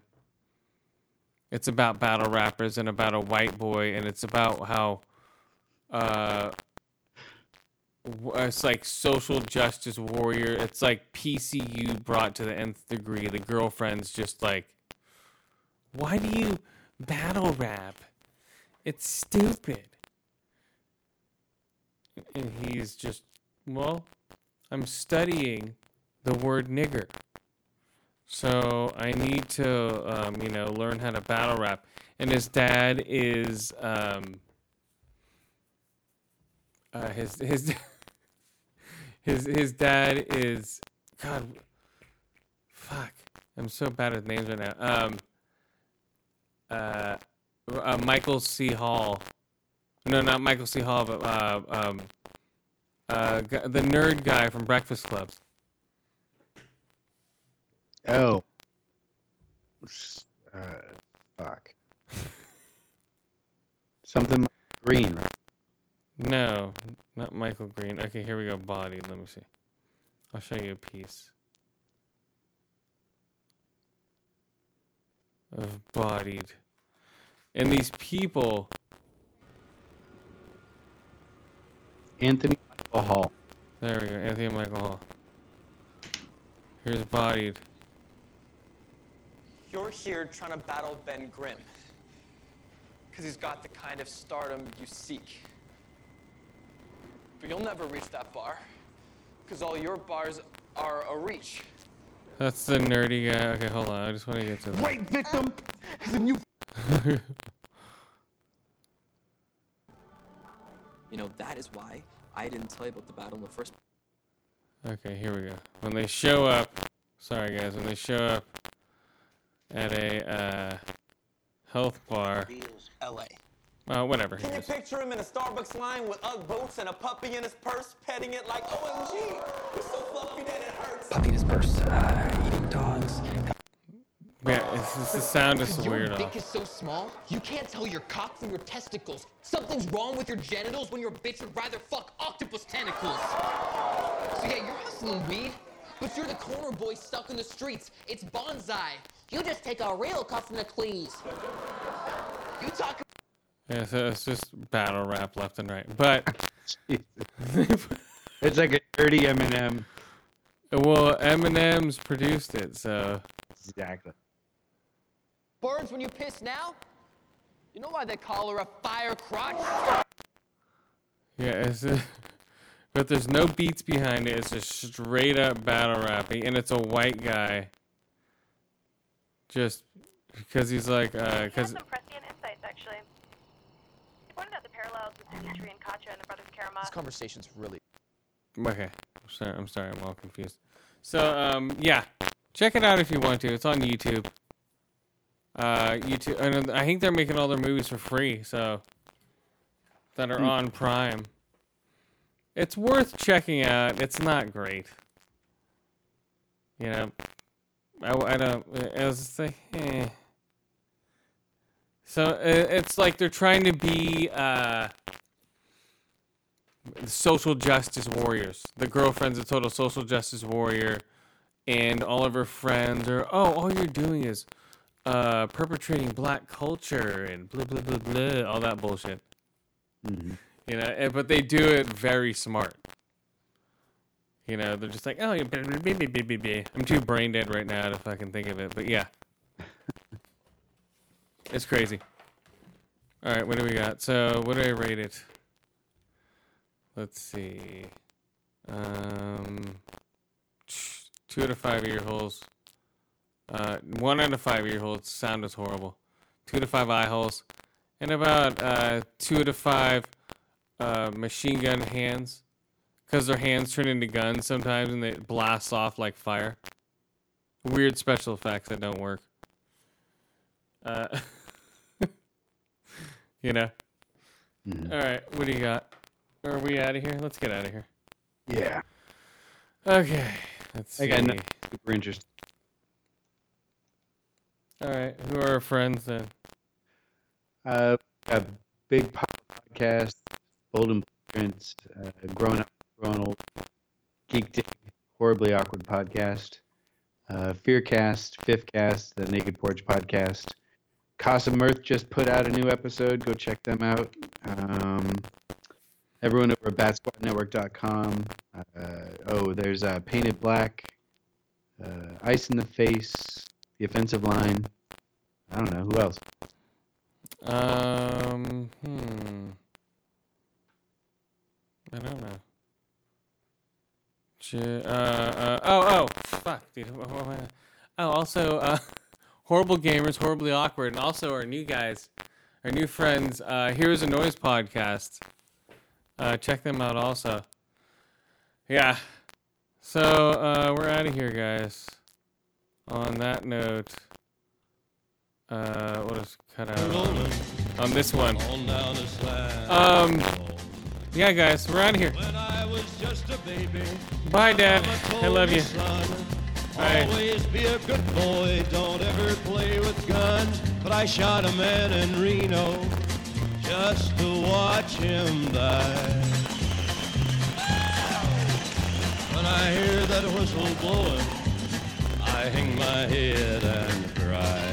It's about battle rappers and about a white boy, and it's about how uh, it's like social justice warrior. It's like PCU brought to the nth degree. The girlfriend's just like, why do you battle rap? It's stupid. And he's just, well, I'm studying the word nigger. So I need to, um, you know, learn how to battle rap. And his dad is, um, uh, his his his his dad is, God, fuck, I'm so bad with names right now. Um, uh, uh, Michael C. Hall. No, not Michael C. Hall, but uh, um, uh, the nerd guy from Breakfast Clubs. Oh. Uh, fuck. Something green. No, not Michael Green. Okay, here we go. Body. Let me see. I'll show you a piece of bodied. And these people, Anthony Michael Hall. there we go. Anthony Michael Hall. Here's bodied. You're here trying to battle Ben Grimm. Because he's got the kind of stardom you seek. But you'll never reach that bar. Because all your bars are a reach. That's the nerdy guy. Okay, hold on. I just want to get to that. Rape victim is a new. You know, that is why I didn't tell you about the battle in the first Okay, here we go. When they show up, sorry guys, when they show up at a uh, health bar, LA. uh, whatever. Can you picture him in a Starbucks line with Ugg boots and a puppy in his purse, petting it like, OMG, you're so fluffy that it hurts? puppy in his purse, uh, eating dogs. Yeah, it's, it's, the sound is Your weird dick is so small, you can't tell your cock from your testicles. Something's wrong with your genitals when your bitch would rather fuck octopus tentacles. So yeah, you're hustling weed, but you're the corner boy stuck in the streets. It's bonsai. You just take a real cuff from the cleese. You talk Yeah, so it's just battle rap left and right. But it's like a dirty Eminem. Well, Eminem's produced it, so exactly. birds when you piss now? You know why they call her a fire crotch? Yeah, it's but there's no beats behind it. It's just straight up battle rapping, and it's a white guy. Just because he's like, uh, because some prescient insights, actually. He pointed out the parallels with Dimitri and Katya and the brothers Karamazov. This conversation's really. okay, I'm sorry, I'm sorry, I'm all confused. So, um, yeah, check it out if you want to. It's on YouTube. Uh, YouTube, and I think they're making all their movies for free, so that are Hmm. on Prime. It's worth checking out. It's not great. You know, I, I don't. I was like, eh. So it's like they're trying to be uh, social justice warriors. The girlfriend's a total social justice warrior, and all of her friends are, oh, all you're doing is uh, perpetrating black culture and blah blah blah blah, all that bullshit. You know, but they do it very smart. You know, they're just like, oh, you- blah, blah, blah, blah, blah, blah." I'm too brain dead right now to fucking think of it, but yeah, it's crazy. All right, what do we got? So, what do I rate it? Let's see. Um, two out of five ear holes. Uh, one out of five ear holes. Sound is horrible. Two to five eye holes, and about uh, two to five uh, machine gun hands, because their hands turn into guns sometimes, and they blast off like fire. Weird special effects that don't work. Uh, you know. All right, what do you got? Are we out of here? Let's get out of here. Yeah. Okay. Let's I got nothing super interesting. All right. Who are our friends then? Uh, a big po- podcast, Golden Prince, uh, Grown Up, Grown Old, Geek Dig, Horribly Awkward Podcast, uh, Fearcast, Fifth Cast, the Naked Porch Podcast. Casa Mirth just put out a new episode. Go check them out. Um, everyone over at batsquadnetwork.com. Uh, oh, there's uh, Painted Black, uh, Ice in the Face, The Offensive Line. I don't know. Who else? Um. Hmm. I don't know. Uh, uh, oh, oh, fuck, dude. What- what am I- Oh, also, uh, horrible gamers, horribly awkward, and also our new guys, our new friends, uh, Here's a Noise podcast. Uh, check them out also. Yeah. So uh, we're out of here, guys. On that note, uh, what is cut out on, on this one? Um, yeah, guys, we're out of here. Bye, Dad. I love you. Bye. Always be a good boy, don't ever play with guns. But I shot a man in Reno just to watch him die. When I hear that whistle blowing, I hang my head and cry.